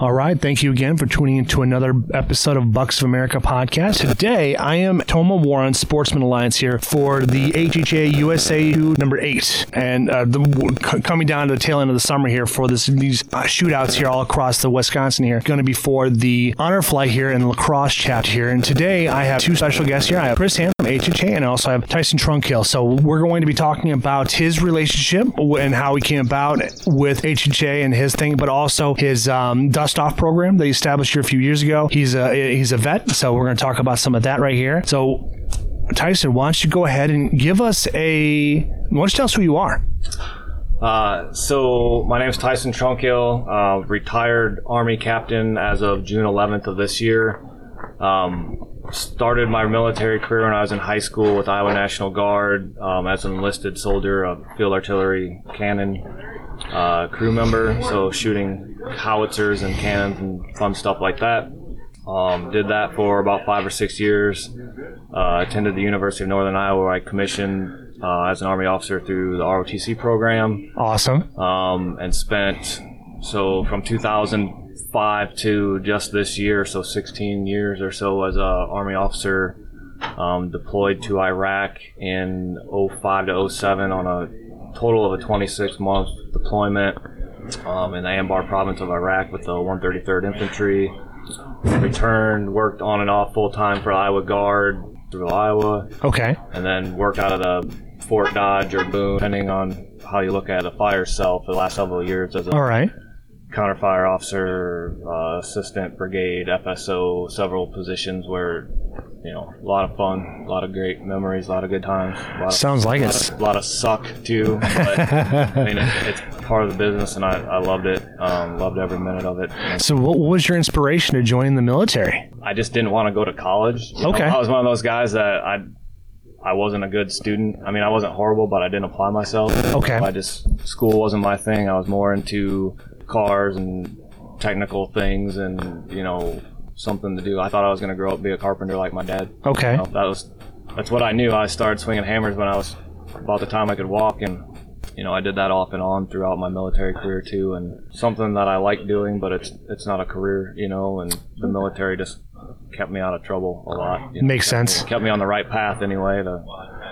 All right. Thank you again for tuning into another episode of Bucks of America podcast. Today, I am Toma Warren, Sportsman Alliance here for the HHA USA number eight. And uh, the, coming down to the tail end of the summer here for this these uh, shootouts here all across the Wisconsin here, going to be for the honor flight here and La Crosse chapter here. And today, I have two special guests here. I have Chris Ham from HHA and I also have Tyson Trunkill. So we're going to be talking about his relationship and how he came about with HHA and his thing, but also his um, dust off program that he established here a few years ago. He's a he's a vet, so we're going to talk about some of that right here. So, Tyson, why don't you go ahead and give us a? Why don't you tell us who you are? Uh, so my name is Tyson Trunkill, uh, retired Army captain as of June 11th of this year. Um, started my military career when I was in high school with Iowa National Guard um, as an enlisted soldier, a field artillery cannon uh, crew member, so shooting howitzers and cannons and fun stuff like that. Um, did that for about five or six years. Uh, attended the University of Northern Iowa, where I commissioned uh, as an Army officer through the ROTC program. Awesome. Um, and spent so from 2005 to just this year, so 16 years or so as a Army officer. Um, deployed to Iraq in 05 to 07 on a total of a 26 month deployment um, in the Anbar province of Iraq with the 133rd Infantry. Returned, worked on and off full time for Iowa Guard through Iowa, Okay. and then worked out of the Fort Dodge or Boone, depending on how you look at a fire cell for the last several years as a All right. Counterfire officer, uh, assistant brigade, FSO, several positions where, you know, a lot of fun, a lot of great memories, a lot of good times. A lot of, Sounds like a it's- lot of, a lot of suck too. But I mean, it, it's part of the business, and I, I loved it. Um, loved every minute of it. And So, what was your inspiration to join the military? I just didn't want to go to college. You know, Okay. I was one of those guys that I. I wasn't a good student. I mean, I wasn't horrible, but I didn't apply myself. Okay. I just school wasn't my thing. I was more into cars and technical things, and you know something to do. I thought I was going to grow up and be a carpenter like my dad. Okay. You know, that was that's what I knew. I started swinging hammers when I was about the time I could walk, and you know I did that off and on throughout my military career too. And something that I like doing, but it's it's not a career, you know. And the military just kept me out of trouble a lot. you know, Makes kept sense. Me, kept me on the right path anyway to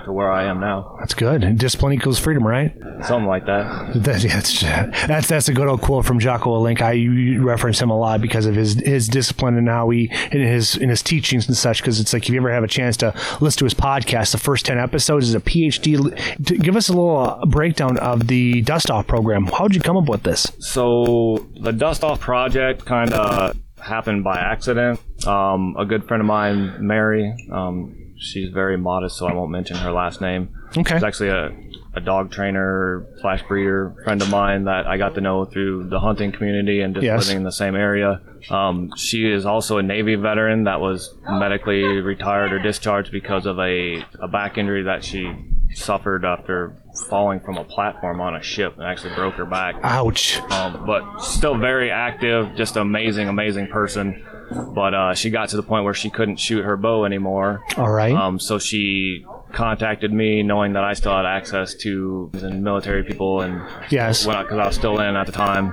to where I am now. That's good. Discipline equals freedom, right? Something like that. That's, yeah, that's that's that's a good old quote from Jocko Willink. I reference him a lot because of his his discipline and how he in his in his teachings and such. Because it's like if you ever have a chance to listen to his podcast, the first ten episodes is a PhD. Give us a little uh, breakdown of the Dust Off program. How did you come up with this? So the dust off project kind of happened by accident. Um, a good friend of mine, Mary, um, she's very modest, so I won't mention her last name. Okay. She's actually a, a dog trainer slash breeder friend of mine that I got to know through the hunting community and just Yes. living in the same area. Um, she is also a Navy veteran that was medically retired or discharged because of a, a back injury that she suffered after falling from a platform on a ship and actually broke her back Ouch. um, but still very active, just amazing, amazing person. But uh, she got to the point where she couldn't shoot her bow anymore. All right. Um, so she contacted me, knowing that I still had access to and military people, and Yes. because I was still in at the time.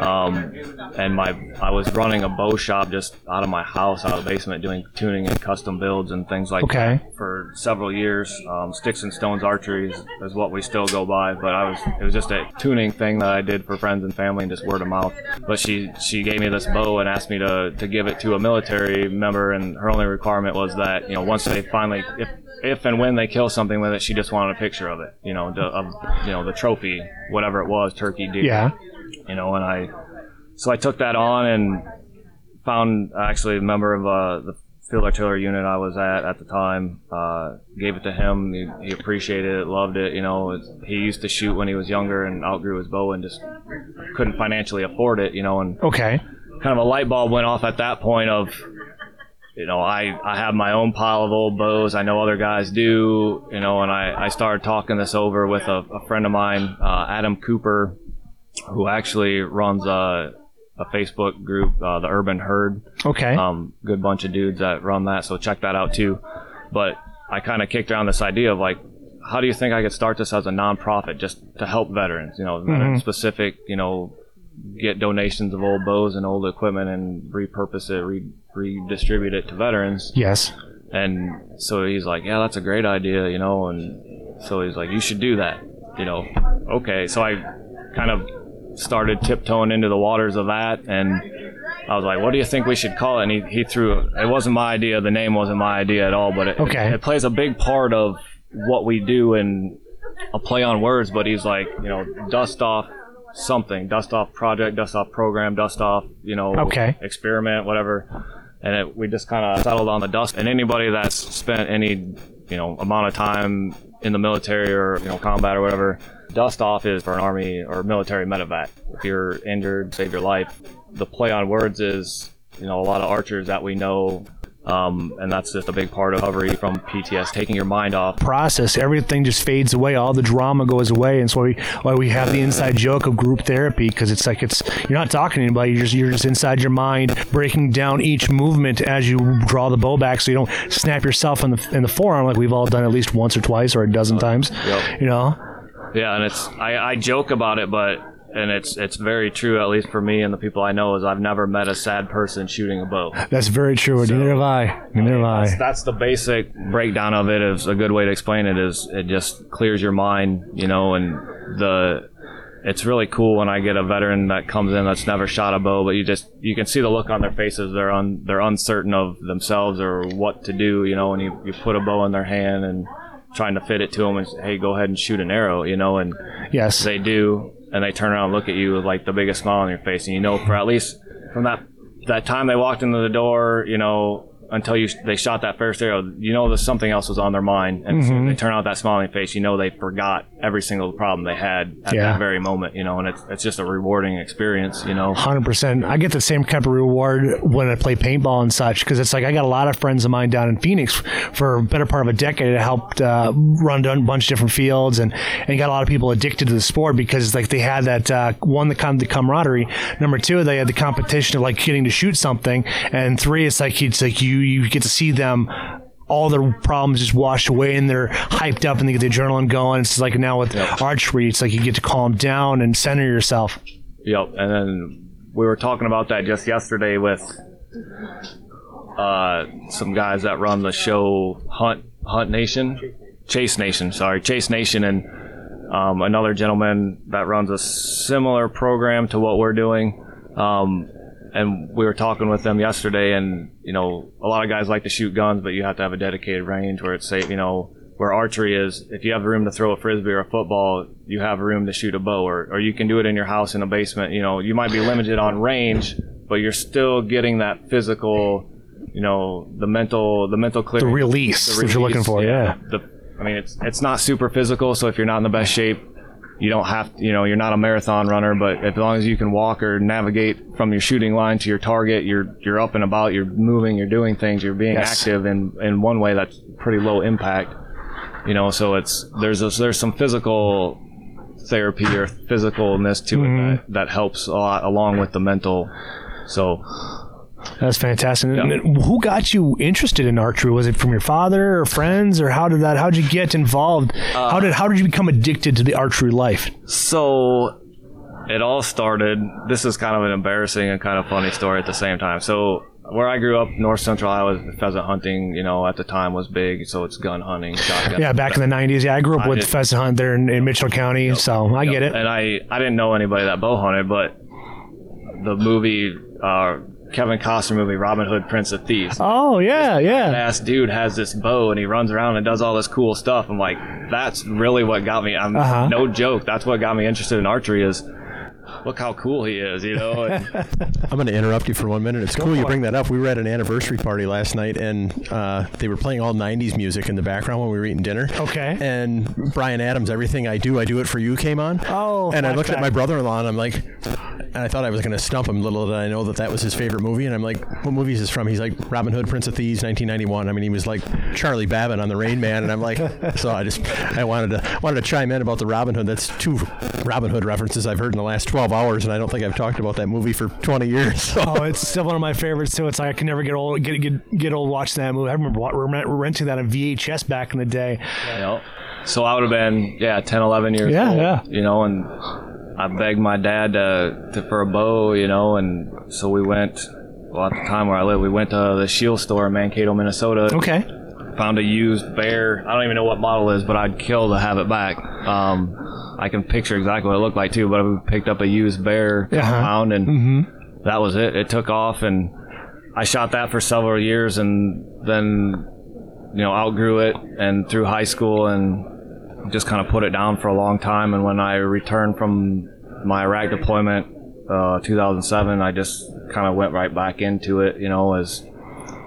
Um, and my I was running a bow shop just out of my house, out of the basement, doing tuning and custom builds and things like Okay. that for several years. Um, Sticks and Stones Archery is, is what we still go by, but I was it was just a tuning thing that I did for friends and family and just word of mouth. But she she gave me this bow and asked me to to give it to a military member, and her only requirement was that you know once they finally if if and when they kill something with it, she just wanted a picture of it, you know, the, of you know the trophy, whatever it was, turkey, deer, yeah. You know, and I, so I took that on and found actually a member of uh, the field artillery unit I was at at the time. Uh, gave it to him. He, he appreciated it, loved it. You know, he used to shoot when he was younger and outgrew his bow and just couldn't financially afford it. You know, and Okay. kind of a light bulb went off at that point of you know, I, I have my own pile of old bows. I know other guys do, you know, and I, I started talking this over with a, a friend of mine, uh, Adam Cooper, who actually runs a, a Facebook group, uh, the Urban Herd. Okay. Um, good bunch of dudes that run that, so check that out too. But I kind of kicked around this idea of like, how do you think I could start this as a nonprofit just to help veterans, you know, veteran specific, you know, get donations of old bows and old equipment and repurpose it, re- redistribute it to veterans. yes. And so he's like, yeah, that's a great idea, you know, and so he's like, you should do that, you know. Okay, so I kind of started tiptoeing into the waters of that, and I was like, what do you think we should call it? And he, he threw, it wasn't my idea, the name wasn't my idea at all, but it, Okay. it plays a big part of what we do and a play on words, but he's like, you know, dust off something, dust off project, dust off program, dust off, you know, Okay. experiment, whatever. And it, we just kind of settled on the dust. And anybody that's spent any, you know, amount of time in the military or, you know, combat or whatever, dust off is for an army or military medevac. If you're injured, save your life. The play on words is, you know, a lot of archers that we know. Um, and that's just a big part of recovery from PTS, taking your mind off process, everything just fades away. All the drama goes away, and so we why we have the inside joke of group therapy because it's like it's you're not talking to anybody. You're just you're just inside your mind, breaking down each movement as you draw the bow back, so you don't snap yourself in the in the forearm like we've all done at least once or twice or a dozen times. Yep. You know, Yeah, and it's I, I joke about it, but and it's it's very true at least for me and the people I know is I've never met a sad person shooting a bow. that's very true. Neither have I. Neither have That's, I. that's the basic breakdown of it. Is a good way to explain it is it just clears your mind, you know, and the it's really cool when I get a veteran that comes in that's never shot a bow, but you just you can see the look on their faces. They're un, they're uncertain of themselves or what to do, you know, and you, you put a bow in their hand and trying to fit it to them and say, hey, go ahead and shoot an arrow, you know, and Yes. they do, and they turn around and look at you with like the biggest smile on your face, and you know for at least from that that time they walked into the door, you know, until you they shot that first arrow, you know that something else was on their mind, and Mm-hmm. as they turn out that smiling face, you know they forgot every single problem they had at Yeah. that very moment, you know, and it's it's just a rewarding experience, you know. Hundred percent. I get the same kind of reward when I play paintball and such because it's like I got a lot of friends of mine down in Phoenix for a better part of a decade. I helped uh, run a bunch of different fields and and got a lot of people addicted to the sport because it's like they had that uh, one the com- the camaraderie. Number two, they had the competition of like getting to shoot something, and three, it's like it's like you you get to see them all their problems just washed away and they're hyped up and they get the adrenaline going. It's like now with archery, it's like you get to calm down and center yourself. Yep, and then we were talking about that just yesterday with uh, some guys that run the show Hunt Hunt Nation, Chase Nation. Sorry, Chase Nation, and um, another gentleman that runs a similar program to what we're doing. Um, and we were talking with them yesterday, and you know, a lot of guys like to shoot guns, but you have to have a dedicated range where it's safe. You know, where archery is, if you have room to throw a frisbee or a football, you have room to shoot a bow, or, or you can do it in your house in a basement. You know, you might be limited on range, but you're still getting that physical, you know, the mental, the mental The release, the that you're looking release, for, yeah. The, I mean, it's it's not super physical, so if you're not in the best shape, you don't have, to, you know, you're not a marathon runner, but as long as you can walk or navigate from your shooting line to your target, you're you're up and about, you're moving, you're doing things, you're being Yes. active in in one way that's pretty low impact. You know, so it's there's a, there's some physical therapy or physicalness to Mm-hmm. it that, that helps a lot along with the mental. So That's fantastic. And Who got you interested in archery? Was it from your father or friends, or how did that? How did you get involved? Uh, how did how did you become addicted to the archery life? So it all started. This is kind of an embarrassing and kind of funny story at the same time. So where I grew up, North Central Iowa, pheasant hunting, you know, at the time was big. So it's gun hunting, shotgun. Yeah, back in the '90s. Yeah, I grew up I with did- pheasant hunt there in, in Mitchell County, so I get it. And I, I didn't know anybody that bow hunted, but the movie, uh, Kevin Costner movie, Robin Hood, Prince of Thieves. Oh yeah, yeah. ass dude has this bow and he runs around and does all this cool stuff. I'm like, that's really what got me. I'm Uh-huh. no joke. That's what got me interested in archery. Is look how cool he is, you know. And, I'm going to interrupt you for one minute. It's cool you bring that up. We were at an anniversary party last night, and uh, they were playing all '90s music in the background when we were eating dinner. Okay. And Bryan Adams, "Everything I Do, I Do It for You" came on. Oh, And I looked at my brother-in-law, and I'm like, and I thought I was going to stump him. Little did I know that that was his favorite movie. And I'm like, "What movie is this from?" He's like, "Robin Hood, Prince of Thieves, 1991." I mean, he was like Charlie Babbitt on the Rain Man, and I'm like, so I just I wanted to wanted to chime in about the Robin Hood. That's two Robin Hood references I've heard in the last 12 hours, and I don't think I've talked about that movie for 20 years. So. Oh, it's still one of my favorites too. It's like I can never get old get get, get old watching that movie. I remember renting that on VHS back in the day. you know. So I would have been yeah 10, 11 years Yeah, old, yeah. you know, and I begged my dad to, to for a bow, you know, and so we went. Well, at the time where I lived, we went to the Scheels store in Mankato, Minnesota. Okay. Found a used bear. I don't even know what model it is, but I'd kill to have it back. Um, I can picture exactly what it looked like too. But I picked up a used bear Uh-huh. compound, and that was it. It took off, and I shot that for several years, and then you know outgrew it, and through high school, and just kind of put it down for a long time. And when I returned from my Iraq deployment, uh, 2007, I just kind of went right back into it. You know, as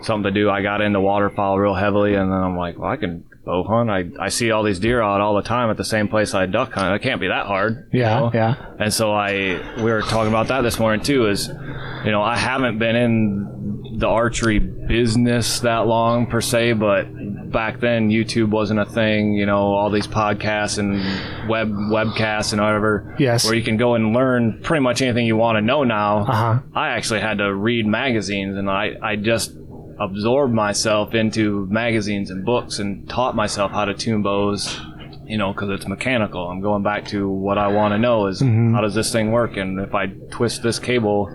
something to do. I got into waterfowl real heavily, and then I'm like, well, I can bow hunt. I, I see all these deer out all the time at the same place I duck hunt. It can't be that hard. you Yeah, know? yeah. And so I we were talking about that this morning too. Is you know I haven't been in the archery business that long per se, but back then YouTube wasn't a thing. You know all these podcasts and web webcasts and whatever. Yes. Where you can go and learn pretty much anything you want to know now. Uh-huh. I actually had to read magazines, and I I just absorbed myself into magazines and books and taught myself how to tune bows you know because it's mechanical. I'm going back to what i want to know is how does this thing work? And if i twist this cable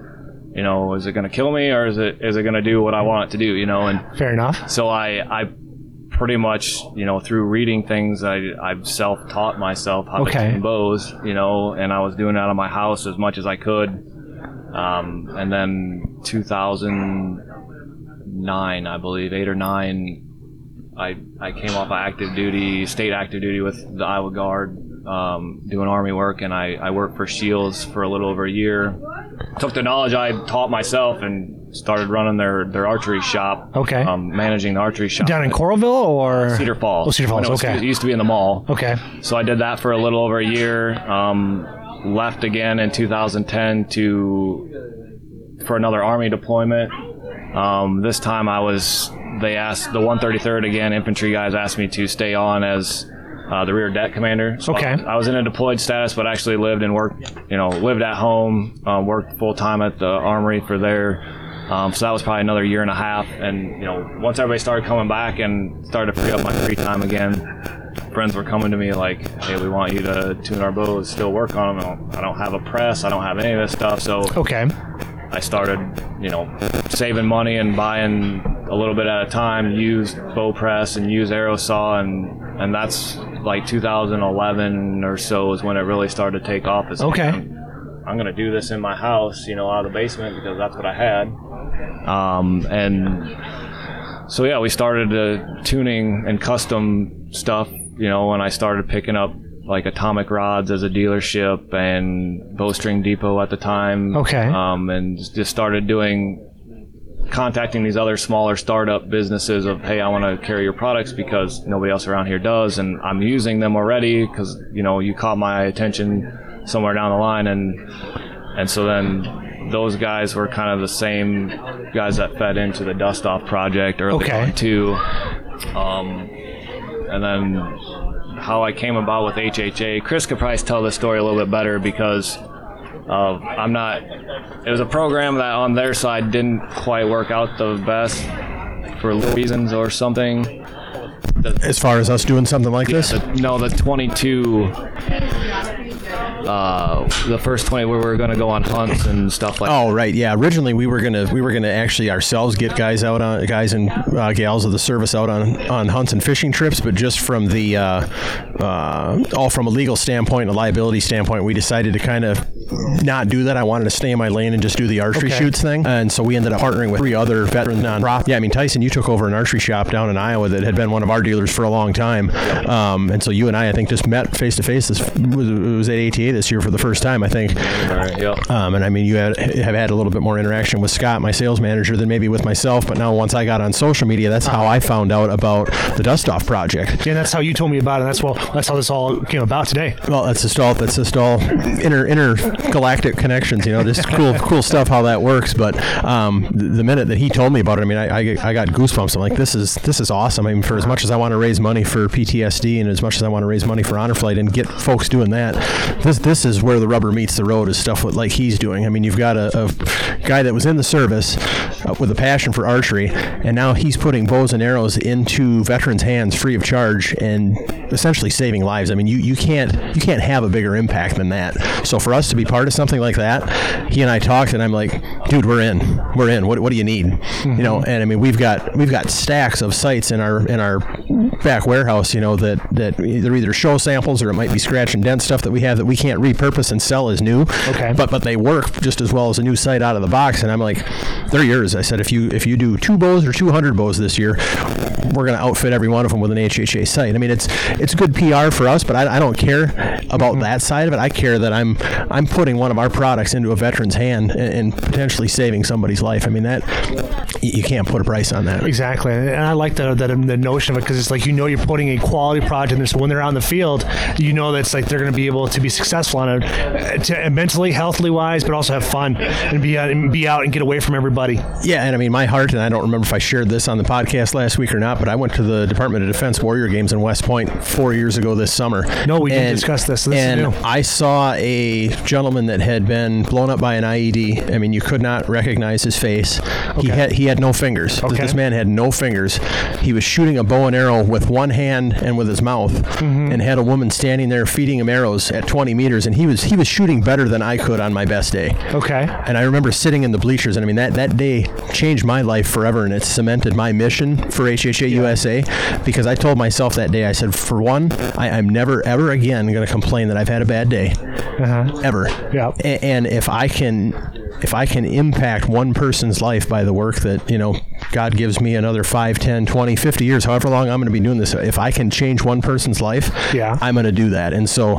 you know is it going to kill me or is it is it going to do what i want it to do you know? And Fair enough. so i i pretty much you know through reading things i i've self-taught myself how Okay. to tune bows you know and i was doing it out of my house as much as i could. Um, and then 2009 i believe eight or nine I, I came off of active duty, state active duty with the Iowa Guard, um, doing Army work, and I, I worked for Scheels for a little over a year. Took the knowledge I taught myself and started running their, their archery shop. Okay. Um, managing the archery shop. Down in Coralville or Cedar Falls. Oh, Cedar Falls, was- okay. It used to be in the mall. Okay. So I did that for a little over a year. Um, left again in 2010 to for another Army deployment. Um, this time I was they asked the 133rd again infantry guys asked me to stay on as uh, the rear deck commander. So Okay. I, I was in a deployed status, but actually lived and worked. You know, lived at home, uh, worked full time at the armory for there. Um, so that was probably another year and a half. And you know, once everybody started coming back and started to free up my free time again, friends were coming to me like, "Hey, we want you to tune our bows, still work on them." I don't, I don't have a press, I don't have any of this stuff, so Okay. I started, you know, saving money and buying a little bit at a time, used bow press and used arrow saw, and and that's like 2011 or so is when it really started to take off. As Okay. I'm, I'm gonna do this in my house, you know, out of the basement because that's what I had. Um, and so yeah, we started uh, tuning and custom stuff, you know, and I started picking up like atomic rods as a dealership and bowstring depot at the time. Okay. Um, and just started doing contacting these other smaller startup businesses of hey i want to carry your products because nobody else around here does and i'm using them already because you know you caught my attention somewhere down the line and and so then those guys were kind of the same guys that fed into the dust off project early Okay. on too um, and then how i came about with hha chris could probably tell this story a little bit better because uh, I'm not. It was a program that on their side didn't quite work out the best for reasons or something. As far as us doing something like this, The, no, the 22. Uh, the first 20 where we were going to go on hunts and stuff like. Oh right, yeah. Originally, we were gonna we were gonna actually ourselves get guys out on guys and uh, gals of the service out on on hunts and fishing trips, but just from the uh, uh, all from a legal standpoint, and a liability standpoint, we decided to kind of not do that. I wanted to stay in my lane and just do the archery Okay. shoots thing. And so we ended up partnering with three other veteran nonprofits. Yeah, I mean, Tyson, you took over an archery shop down in Iowa that had been one of our dealers for a long time. Um, and so you and I, I think, just met face to face. This was, it was at ATA this year for the first time, I think. All right, yep. Um, and I mean, you had, have had a little bit more interaction with Scott, my sales manager, than maybe with myself. But now, once I got on social media, that's how I found out about the Dust Off project. Yeah, that's how you told me about it. That's well, that's how this all came about today. Well, that's just all. That's just all inter intergalactic connections. You know, just cool, cool stuff how that works. But um, the, the minute that he told me about it, I mean, I, I, I got goosebumps. I'm like, this is this is awesome. I mean, for as much as I want to raise money for PTSD and as much as I want to raise money for Honor Flight and get folks doing that, this this is where the rubber meets the road. Is stuff with, like he's doing. I mean, you've got a, a guy that was in the service uh, with a passion for archery, and now he's putting bows and arrows into veterans' hands free of charge and essentially saving lives. I mean, you, you can't you can't have a bigger impact than that. So for us to be part of something like that, he and I talked, and I'm like, dude, we're in, we're in. What, what do you need? You know, mm-hmm. and I mean, we've got we've got stacks of sights in our in our back warehouse, you know, that that they're either show samples or it might be scratch and dent stuff that we have that we can't repurpose and sell as new. Okay. But but they work just as well as a new sight out of the box. And I'm like, they're yours. I said, if you if you do two bows or 200 bows this year, we're going to outfit every one of them with an HHA sight. I mean, it's it's good PR for us, but I, I don't care about that side of it. I care that I'm I'm putting one of our products into a veteran's hand and, and potentially saving somebody's life. I mean, that you can't put a price on that. Exactly, and I like the the, the notion of it because it's like you know you're putting a quality product in there, so when they're out in the field, you know that's like they're going to be able to be successful on it, uh, to, mentally, healthily wise, but also have fun and be out and be out and get away from everybody. Yeah, and I mean, my heart, and I don't remember if I shared this on the podcast last week or not, but I went to the Department of Defense Warrior Games in West Point four years ago this summer. No, we didn't discuss this. And new. I saw a gentleman that had been blown up by an IED. I mean, you could not recognize his face. He had he had no fingers. Okay. This man had no fingers. He was shooting a bow and arrow with one hand and with his mouth, Mm-hmm. and had a woman standing there feeding him arrows at 20 meters, and he was he was shooting better than I could on my best day. Okay. And I remember sitting in the bleachers, and I mean that that day changed my life forever, and it cemented my mission for HHA USA because I told myself that day, I said, for one, I, I'm never ever again going to complain that I've had a bad day, Uh-huh. ever. Yeah. A- and if I can, if I can impact one person's life by the work that you know God gives me another 5, 10, 20, 50 years, however long I'm going to be doing this, if I can change one person's life, Yeah. I'm going to do that. And so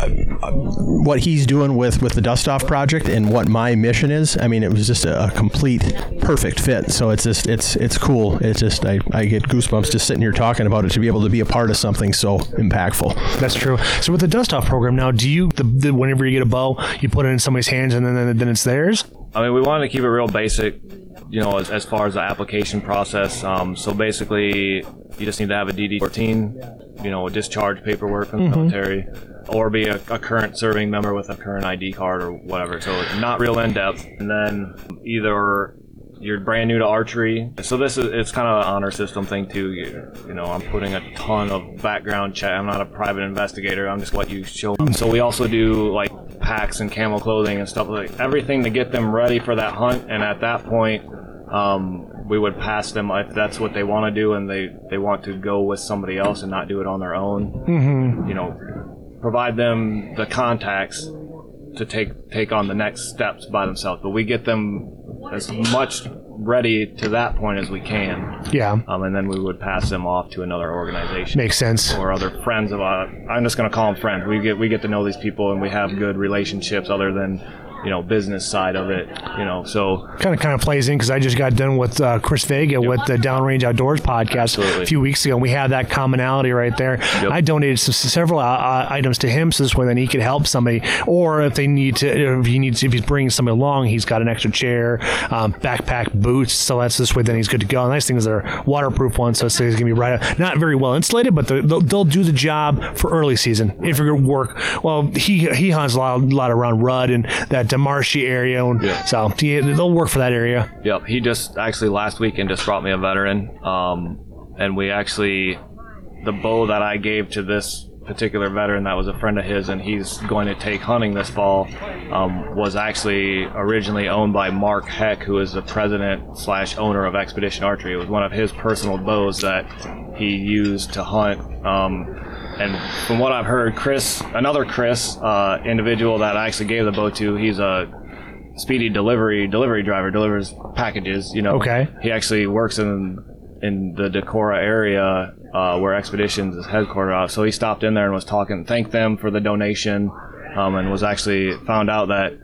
uh, what he's doing with with the dust off project and what my mission is i mean it was just a, a complete perfect fit so it's just it's it's cool it's just I, I get goosebumps just sitting here talking about it to be able to be a part of something so impactful That's true. So with the dust off program now, do you the, the, whenever you get a bow, you put it in somebody's hands and then then it's theirs? I mean, we wanted to keep it real basic, you know, as, as far as the application process. Um, so basically, you just need to have a DD14, you know, discharge paperwork from the military, or be a, a current serving member with a current ID card or whatever. So it's not real in depth. And then either you're brand new to archery. So this is it's kind of an honor system thing too. You, you know, I'm putting a ton of background check. I'm not a private investigator. I'm just what you show. So we also do like packs and camo clothing and stuff like everything to get them ready for that hunt. And at that point, um, we would pass them if that's what they want to do and they they want to go with somebody else and not do it on their own. Mm-hmm. You know, provide them the contacts to take take on the next steps by themselves. But we get them as much ready to that point as we can, Yeah, um, and then we would pass them off to another organization makes sense. or other friends of our. I'm just going to call them friends. We get we get to know these people and we have good relationships other than you know business side of it. You know, so kind of kind of plays in because I just got done with uh, Chris Vega with the Downrange Outdoors podcast Absolutely. a few weeks ago. and We have that commonality right there. I donated some, several uh, uh, items to him so this way then he could help somebody, or if they need to, if he needs, if he's bringing somebody along, he's got an extra chair, um, backpack, boots. So that's this way then he's good to go. The nice thing is they're waterproof ones, so it's going to be right, up. not very well insulated, but they'll, they'll do the job for early season if you're going to work. Well, he he hunts a lot, a lot around Rudd and that Demarshy area, and Yeah. so yeah, they'll work for that area. Yep, he just actually last weekend just brought me a veteran, um, and we actually the bow that I gave to this particular veteran that was a friend of his, and he's going to take hunting this fall, um, was actually originally owned by Mark Heck, who is the president slash owner of Expedition Archery. It was one of his personal bows that he used to hunt. Um, and from what I've heard, Chris, another Chris, uh, individual that I actually gave the bow to, he's a speedy delivery delivery driver, delivers packages. You know, Okay. He actually works in in the Decorah area uh, where Expeditions is headquartered out. So he stopped in there and was talking, thanked them for the donation, um, and was actually found out that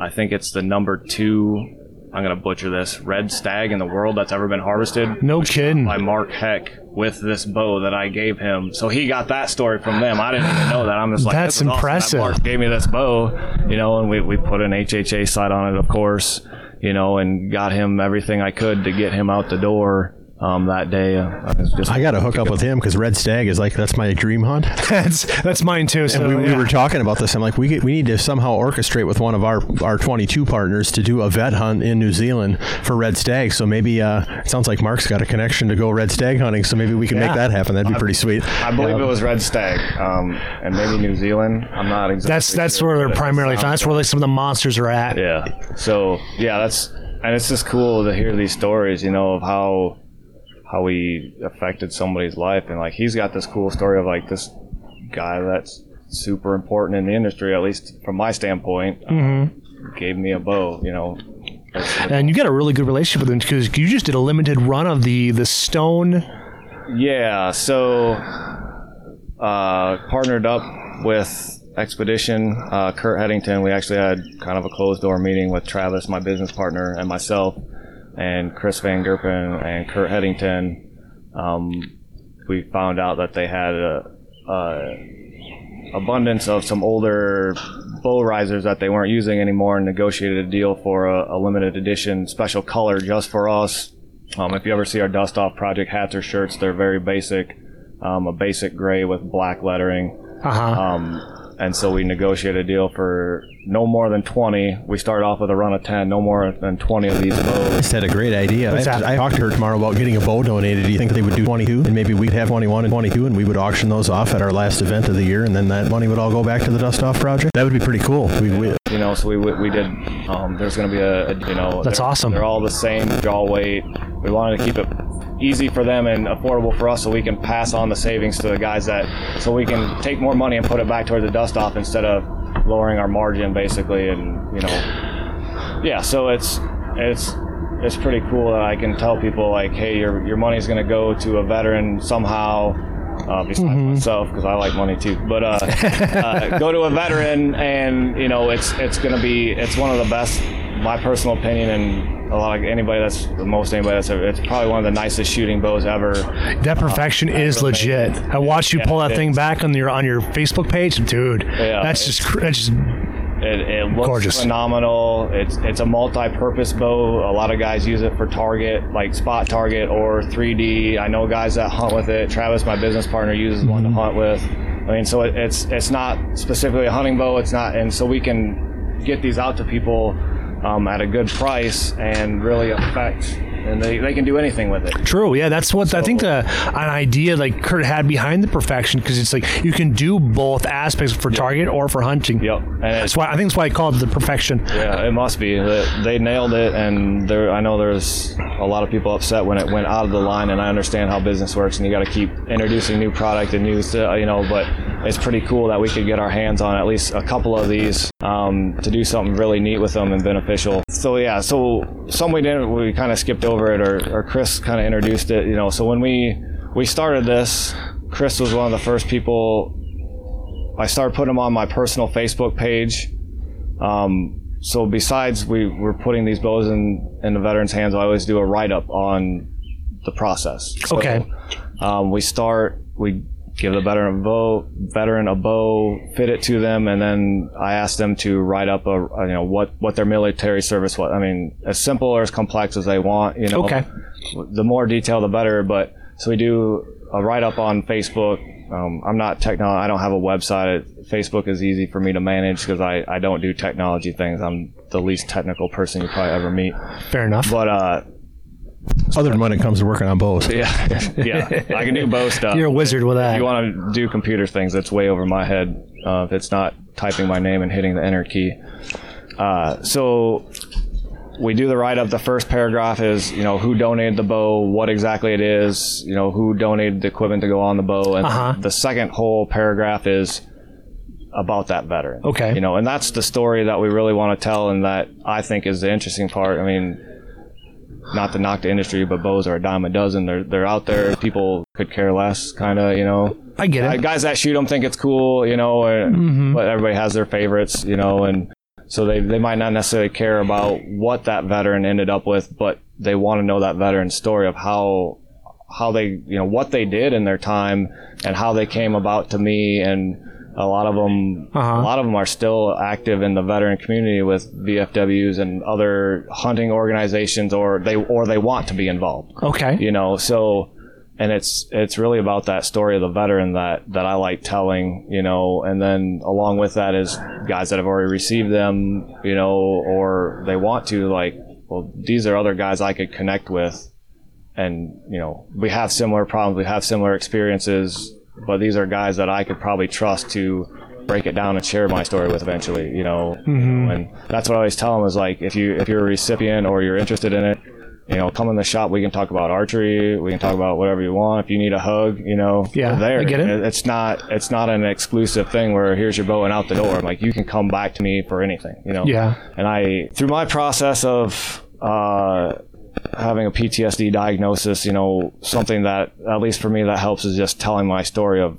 I think it's the number two. I'm gonna butcher this red stag in the world that's ever been harvested No kidding. by Mark Heck with this bow that I gave him. So he got that story from them. I didn't even know that. I'm just like, That's is awesome that impressive. Mark gave me this bow, you know, and we, we put an HHA sight on it, of course, you know, and got him everything I could to get him out the door um, that day. Uh, just I got to hook up with him because red stag is like that's my dream hunt. that's that's mine too. So we, we yeah. were talking about this. I'm like, we get, we need to somehow orchestrate with one of our our 22 partners to do a vet hunt in New Zealand for red stag. So maybe uh, it sounds like Mark's got a connection to go red stag hunting. So maybe we can Yeah. make that happen. That'd be pretty sweet. I believe it was red stag, um, and maybe New Zealand. I'm not exactly. that's that's sure, where they're primarily found. That's where like some of the monsters are at. Yeah. So yeah, that's and it's just cool to hear these stories, you know, of how how he affected somebody's life, and like he's got this cool story of like this guy that's super important in the industry, at least from my standpoint, uh, gave me a bow, you know. And you got a really good relationship with him because you just did a limited run of the the stone. Yeah, so uh, partnered up with Expedition, uh, Kurt Headington. We actually had kind of a closed door meeting with Travis, my business partner, and myself, and Chris Van Gerpen and Kurt Headington. Um, we found out that they had a, a abundance of some older bow risers that they weren't using anymore and negotiated a deal for a, a limited edition special color just for us. Um, if you ever see our Dust Off Project hats or shirts, they're very basic, um, a basic gray with black lettering. Uh huh. Um, and so we negotiated a deal for no more than 20. We started off with a run of 10, no more than 20 of these bows. Just had a great idea. I, have to- I talked to her tomorrow about getting a bow donated. Do you think they would do 22 and maybe we'd have 21 and 22 and we would auction those off at our last event of the year and then that money would all go back to the Dust Off Project? That would be pretty cool. We, we, You know, so we we did. Um, there's going to be a, a you know. That's they're- awesome. They're all the same draw weight. We wanted to keep it easy for them and affordable for us, so we can pass on the savings to the guys that, so we can take more money and put it back towards the dust off instead of lowering our margin basically, and you know, yeah. So it's it's it's pretty cool that I can tell people like, hey, your your money's going to go to a veteran somehow. Uh, besides Mm-hmm. myself, because I like money too. But uh, uh, go to a veteran, and you know it's it's going to be it's one of the best. My personal opinion, and a lot of anybody that's most anybody that's ever, it's probably one of the nicest shooting bows ever. That perfection is legit. I watched you Yeah, pull that thing is. back on your on your Facebook page, dude. Yeah, that's just that's just It, it looks Gorgeous. phenomenal. It's it's a multi-purpose bow. A lot of guys use it for target, like spot target or 3D. I know guys that hunt with it. Travis, my business partner, uses one Mm-hmm. to hunt with. I mean, so it, it's it's not specifically a hunting bow. It's not, and so we can get these out to people um, at a good price and really affect. And they, they can do anything with it. True. Yeah, that's what I think the an idea like Kurt had behind the perfection because it's like you can do both aspects for target or for hunting. Yep, and That's why I think that's why I called it the perfection. Yeah, it must be. They they nailed it, and there. I know there's a lot of people upset when it went out of the line, and I understand how business works, and you got to keep introducing new product and new, you know. But it's pretty cool that we could get our hands on at least a couple of these um, to do something really neat with them and beneficial. So yeah, so some we didn't. We kind of skipped over it, or, or Chris kind of introduced it. You know, so when we we started this, Chris was one of the first people. I started putting them on my personal Facebook page. Um, so besides we we're putting these bows in in the veterans' hands, I always do a write up on the process. So, Okay. Um, we start we give the veteran a bow, veteran a bow, fit it to them, and then I ask them to write up a, you know what what their military service was. I mean, as simple or as complex as they want. You know, Okay. the more detail, the better. But so we do a write up on Facebook. Um, I'm not techno. I don't have a website. Facebook is easy for me to manage because I, I don't do technology things. I'm the least technical person you probably ever meet. Fair enough. But uh, other than when it comes to working on bows. yeah, yeah, I can do both stuff. You're a wizard with If that. you want to do computer things, that's way over my head. Uh, if it's not typing my name and hitting the enter key. Uh, so we do the write up. The first paragraph is, you know, who donated the bow, what exactly it is, you know, who donated the equipment to go on the bow. And Uh-huh. the second whole paragraph is about that veteran. Okay. You know, and that's the story that we really want to tell and that I think is the interesting part. I mean, not to knock the industry, but bows are a dime a dozen. They're they're out there. People could care less, kind of, you know. I get Uh, it. guys that shoot them think it's cool, you know, or, but everybody has their favorites, you know, and so they, they might not necessarily care about what that veteran ended up with, but they want to know that veteran's story of how how they you know what they did in their time and how they came about to me and a lot of them Uh-huh. a lot of them are still active in the veteran community with VFWs and other hunting organizations or they or they want to be involved Okay. you know so and it's it's really about that story of the veteran that that I like telling you know and then along with that is guys that have already received them you know or they want to like well these are other guys I could connect with and you know we have similar problems we have similar experiences but these are guys that I could probably trust to break it down and share my story with eventually you know? And that's what I always tell them is like if you if you're a recipient or you're interested in it you know come in the shop we can talk about archery we can talk about whatever you want. If you need a hug you know Yeah, there. I get it. it's not it's not an exclusive thing where here's your bow and out the door. Like you can come back to me for anything you know? Yeah. and I through my process of uh, having a PTSD diagnosis, you know, something that at least for me that helps is just telling my story of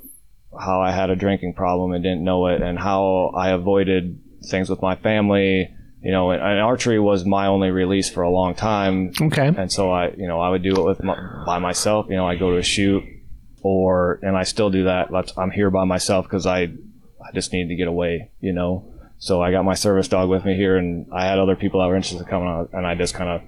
how I had a drinking problem and didn't know it, and how I avoided things with my family. You know, and, and archery was my only release for a long time, Okay. and so I, you know, I would do it with my, by myself. You know, I go to a shoot, or and I still do that. I'm here by myself because I, I just need to get away. You know, so I got my service dog with me here, and I had other people that were interested in coming out, and I just kind of,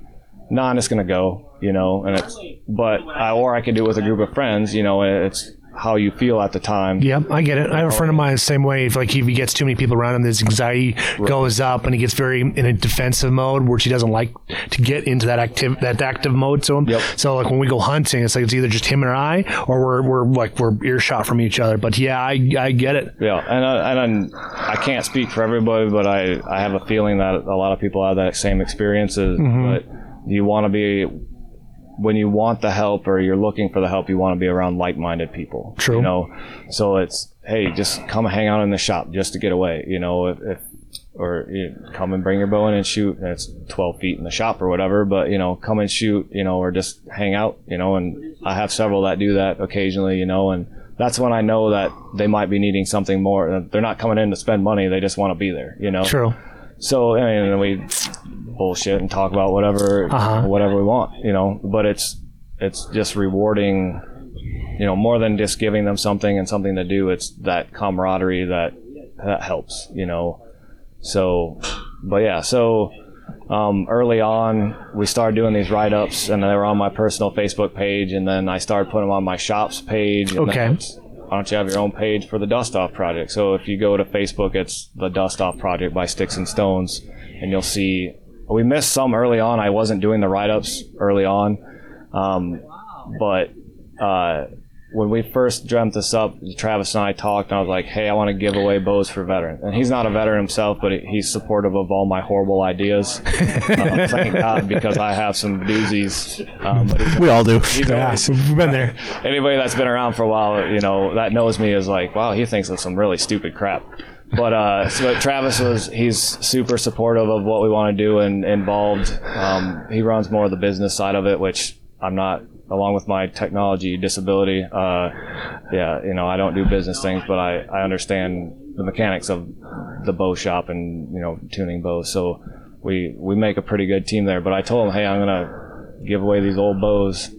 no, I'm just gonna go. You know, and it's, but I, or I could do it with a group of friends. You know, it's how you feel at the time. Yep, I get it. I have a friend of mine the same way. If like if he gets too many people around him, his anxiety goes up, and he gets very in a defensive mode, which he doesn't like to get into that active that active mode to him. Yep. So like when we go hunting, it's like it's either just him and I, or we're we're like we're earshot from each other. But yeah, I I get it. Yeah, and I, and I, I can't speak for everybody, but I, I have a feeling that a lot of people have that same experiences. Mm-hmm. But you want to be when you want the help or you're looking for the help, you want to be around like-minded people. True. You know, so it's hey, just come hang out in the shop just to get away. You know, if, if or you come and bring your bow in and shoot. And it's 12 feet in the shop or whatever, but you know, come and shoot. You know, or just hang out. You know, and I have several that do that occasionally. You know, and that's when I know that they might be needing something more. They're not coming in to spend money; they just want to be there. You know. True. So I mean, we bullshit and talk about whatever Uh-huh. whatever we want, you know. But it's it's just rewarding, you know, more than just giving them something and something to do. It's that camaraderie that that helps, you know. So, but yeah, so um, early on we started doing these write ups, and they were on my personal Facebook page, and then I started putting them on my shop's page. and Okay. Why don't you have your own page for the Dust Off Project? So if you go to Facebook, it's the Dust Off Project by Sticks and Stones, and you'll see we missed some early on. I wasn't doing the write ups early on, um, but uh, when we first dreamt this up, Travis and I talked, and I was like, "Hey, I want to give away bows for veterans." And he's not a veteran himself, but he's supportive of all my horrible ideas. uh, thank God, because I have some doozies. Um, but We all do. he's Yeah, always, we've been there. anybody that's been around for a while, you know, that knows me is like, wow, he thinks of some really stupid crap. But uh, so Travis was he's super supportive of what we want to do and involved. Um, he runs more of the business side of it, which I'm not. Along with my technology disability, uh, yeah, you know, I don't do business things, but I, I understand the mechanics of the bow shop and you know tuning bows. So we we make a pretty good team there. But I told him, hey, I'm gonna give away these old bows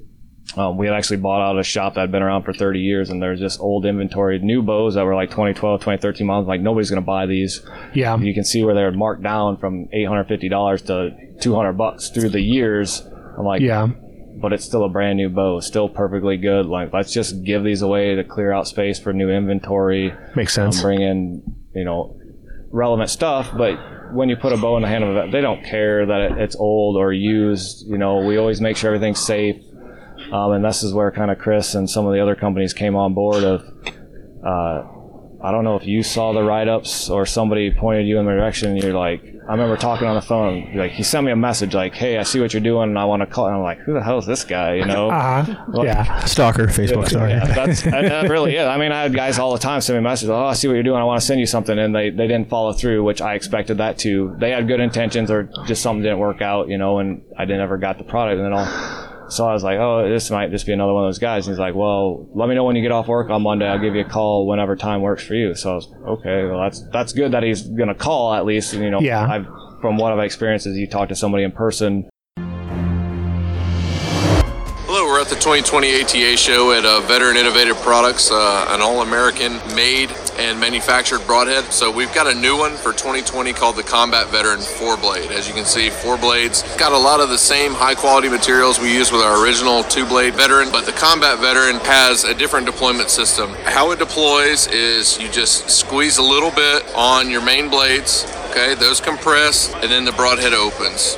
um, we had actually bought out a shop that had been around for 30 years, and there's just old inventory, new bows that were like 2012, 2013 models. Like nobody's going to buy these. Yeah. You can see where they're marked down from $850 to 200 bucks through the years. I'm like, Yeah. but it's still a brand new bow, still perfectly good. Like let's just give these away to clear out space for new inventory Makes um, sense. bring in you know relevant stuff but when you put a bow in the hand of a vet they don't care that it, it's old or used you know we always make sure everything's safe um, and this is where kind of chris and some of the other companies came on board of uh, I don't know if you saw the write ups or somebody pointed you in the direction. And you're like, I remember talking on the phone. Like he sent me a message like, "Hey, I see what you're doing, and I want to call." And I'm like, "Who the hell is this guy?" You know? Uh huh. Yeah. Stalker, Facebook stalker. Yeah, that's that, that really is. I mean, I had guys all the time send me messages. Oh, I see what you're doing. I want to send you something, and they, they didn't follow through, which I expected that to. They had good intentions, or just something didn't work out, you know, and I didn't ever got the product, and then all. So I was like, oh, this might just be another one of those guys. And he's like, well, let me know when you get off work on Monday. I'll give you a call whenever time works for you. So I was okay. Well, that's that's good that he's gonna call at least. And, you know, Yeah. I've from what I've experienced is you talk to somebody in person, Hello, we're at the 2020 ATA show at uh, Veteran Innovative Products, uh, an all American made and manufactured broadhead. So we've got a new one for 2020 called the Combat Veteran 4 Blade. As you can see, 4 blades. Got a lot of the same high quality materials we use with our original 2 blade Veteran, but the Combat Veteran has a different deployment system. How it deploys is you just squeeze a little bit on your main blades, okay, those compress, and then the broadhead opens.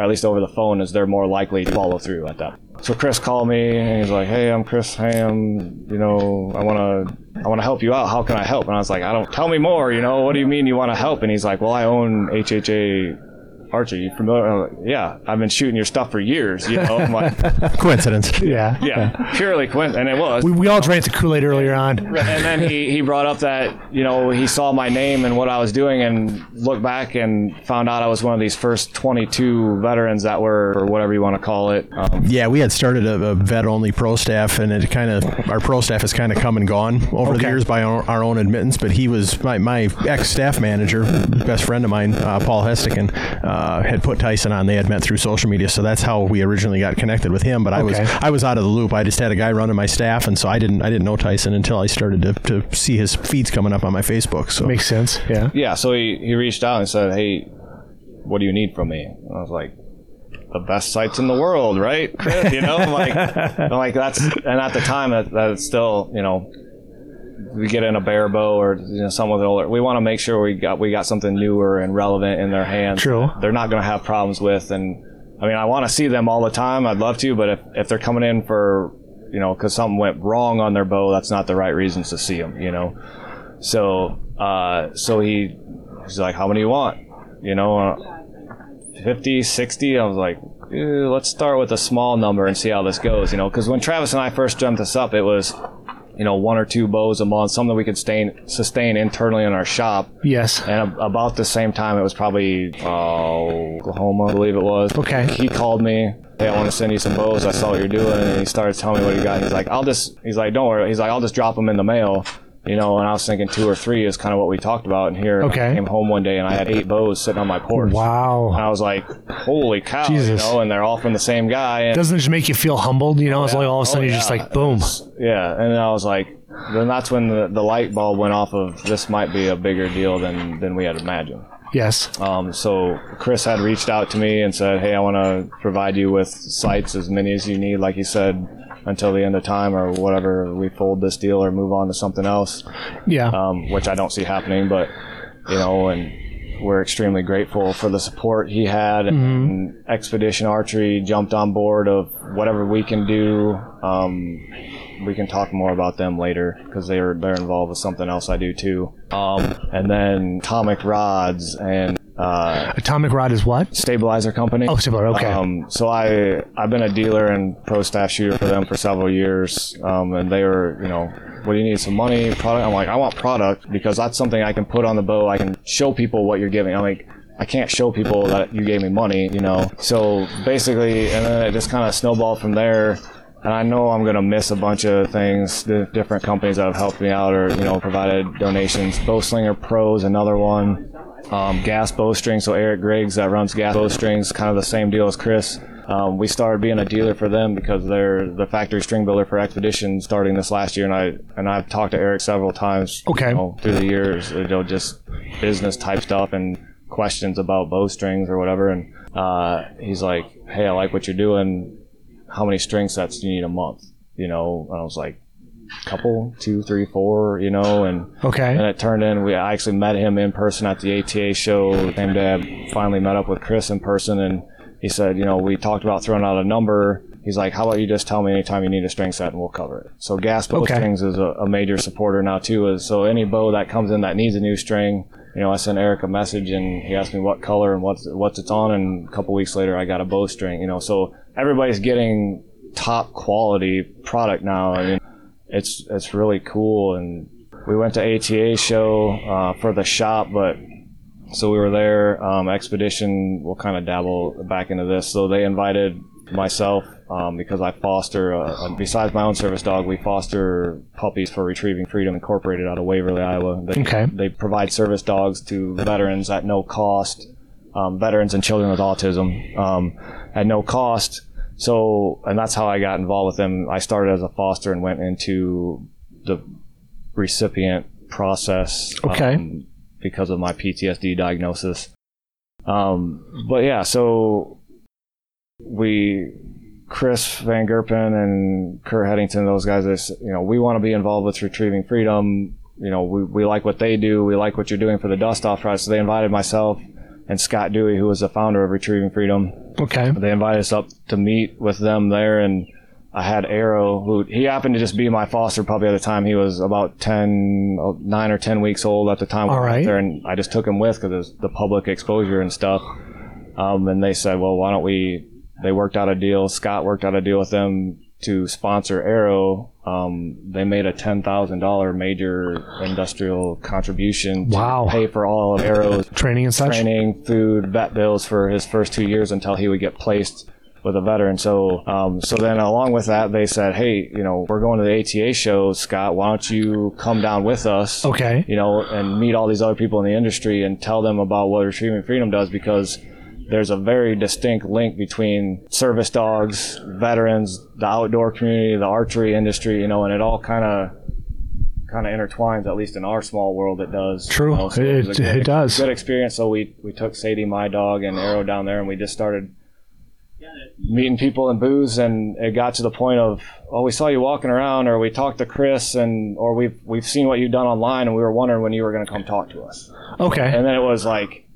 Or at least over the phone, is they're more likely to follow through at that. So Chris called me and he's like, "Hey, I'm Chris Ham. You know, I want to, I want to help you out. How can I help?" And I was like, "I don't. Tell me more. You know, what do you mean you want to help?" And he's like, "Well, I own HHA Archer. You familiar? I'm like, yeah, I've been shooting your stuff for years. You know, I'm like, Coincidence. Yeah. yeah, purely coincidence, and it was. We, we all drank the Kool Aid earlier on. and then he, he brought up that you know he saw my name and what I was doing and looked back and found out I was one of these first 22 veterans that were or whatever you want to call it. Um, Yeah, we had started a, a vet-only pro staff, and it kind of our pro staff has kind of come and gone over the years by our, our own admittance. But he was my, my ex-staff manager, best friend of mine, uh, Paul Hestican, uh, Uh, had put Tyson on. They had met through social media, so that's how we originally got connected with him. But I was I was out of the loop. I just had a guy running my staff, and so I didn't I didn't know Tyson until I started to, to see his feeds coming up on my Facebook. So Makes sense. Yeah. yeah, so he, he reached out and said, "Hey, what do you need from me?" And I was like, "The best sights in the world, right?" You know, I'm like, I'm like that's and at the time that that's still you know. We get in a bear bow or you know someone older. We want to make sure we got we got something newer and relevant in their hands. True. They're not going to have problems with, and I mean I want to see them all the time. I'd love to, but if if they're coming in for you know because something went wrong on their bow, that's not the right reasons to see them. You know, so uh, so he he's like, how many you want? You know, uh, 50, 60. I was like, eh, let's start with a small number and see how this goes. You know, because when Travis and I first jumped this up, it was you know one or two bows a month, something we could sustain sustain internally in our shop. Yes. And a- about the same time, it was probably uh, Oklahoma, I believe it was. Okay. He called me. Hey, I want to send you some bows. I saw what you're doing, and he started telling me what he got. He's like, I'll just. He's like, don't worry. He's like, I'll just drop them in the mail. You know, and I was thinking two or three is kind of what we talked about. And here, Okay. I came home one day and I had eight bows sitting on my porch. Wow. And I was like, holy cow, Jesus. you know, and they're all from the same guy. And Doesn't it just make you feel humbled? You know, it's like all of a sudden Oh, you're just like, boom. Yeah, and I was like, then that's when the, the light bulb went off of this might be a bigger deal than than we had imagined. Yes. Um, so Chris had reached out to me and said, "Hey, I want to provide you with sights as many as you need, like he said, until the end of time or whatever. We fold this deal or move on to something else." Yeah. um, which I don't see happening. But you know, and we're extremely grateful for the support he had. And Expedition Archery jumped on board of whatever we can do. Um, we can talk more about them later because they're they're involved with something else I do too. Um, and then Atomic Rods and uh, Atomic Rod is what? stabilizer company. Oh, Stabilizer, okay. Um, so I I've been a dealer and pro staff shooter for them for several years, um, and they were you know. What do you need? Some money, product? I'm like, I want product because that's something I can put on the bow. I can show people what you're giving. I'm like, I can't show people that you gave me money, you know. So basically, and then it just kind of snowballed from there. And I know I'm gonna miss a bunch of things. The different companies that have helped me out or you know provided donations. Bowslinger Pros, another one. Um, gas bowstring. So Eric Griggs that runs gas bowstrings, kind of the same deal as Chris. Um, we started being a dealer for them because they're the factory string builder for Expedition starting this last year, and I and I've talked to Eric several times. Okay. You know, through the years, you know, just business type stuff and questions about bowstrings or whatever, and uh, he's like, "Hey, I like what you're doing. How many string sets do you need a month?" You know, and I was like, "Couple, two, three, four, you know, and okay. and it turned in. We I actually met him in person at the ATA show. Came day, finally met up with Chris in person, and he said, you know, we talked about throwing out a number. He's like, how about you just tell me anytime you need a string set, and we'll cover it. So gas bow Okay. strings is a, a major supporter now too. Is so any bow that comes in that needs a new string. You know, I sent Eric a message and he asked me what color and what's what's it's on, and a couple weeks later I got a bowstring. You know, so everybody's getting top quality product now. I mean, it's it's really cool and we went to ATA show uh, for the shop but so we were there um, expedition will kind of dabble back into this so they invited myself um, because I foster uh, uh, besides my own service dog we foster puppies for retrieving freedom incorporated out of Waverly Iowa they, Okay. they provide service dogs to veterans at no cost um, veterans and children with autism um, at no cost. So, and that's how I got involved with them. I started as a foster and went into the recipient process. Okay. um, because of my PTSD diagnosis. Um, but yeah, so we, Chris Van Gerpen and Kurt Headington, those guys, they you know, we want to be involved with retrieving freedom. You know, we, we like what they do. We like what you're doing for the dust off project. So they invited myself and Scott Dewey, who was the founder of Retrieving Freedom. Okay. They invited us up to meet with them there, and I had Arrow, who he happened to just be my foster puppy at the time. He was about 10, uh, 9 or 10 weeks old at the time All right. there, and I just took him with because it was the public exposure and stuff. Um, and they said, well, why don't we? They worked out a deal. Scott worked out a deal with them to sponsor Arrow. Um, they made a ten thousand dollar major industrial contribution to Wow. pay for all of Arrow's Training and such. training, food, vet bills for his first two years until he would get placed with a veteran. So, um, so then along with that, they said, "Hey, you know, we're going to the ATA show, Scott. Why don't you come down with us? Okay. You know, and meet all these other people in the industry and tell them about what Retrieving Freedom does because." There's a very distinct link between service dogs, veterans, the outdoor community, the archery industry, you know, and it all kind of kind of intertwines. At least in our small world, it does. True. You know, so It- was a it does. Good experience. So we we took Sadie, my dog, and Arrow down there, and we just started meeting people in booths, and it got to the point of, oh, we saw you walking around, or we talked to Chris, and or we've we've seen what you've done online, and we were wondering when you were going to come talk to us. Okay. And then it was like,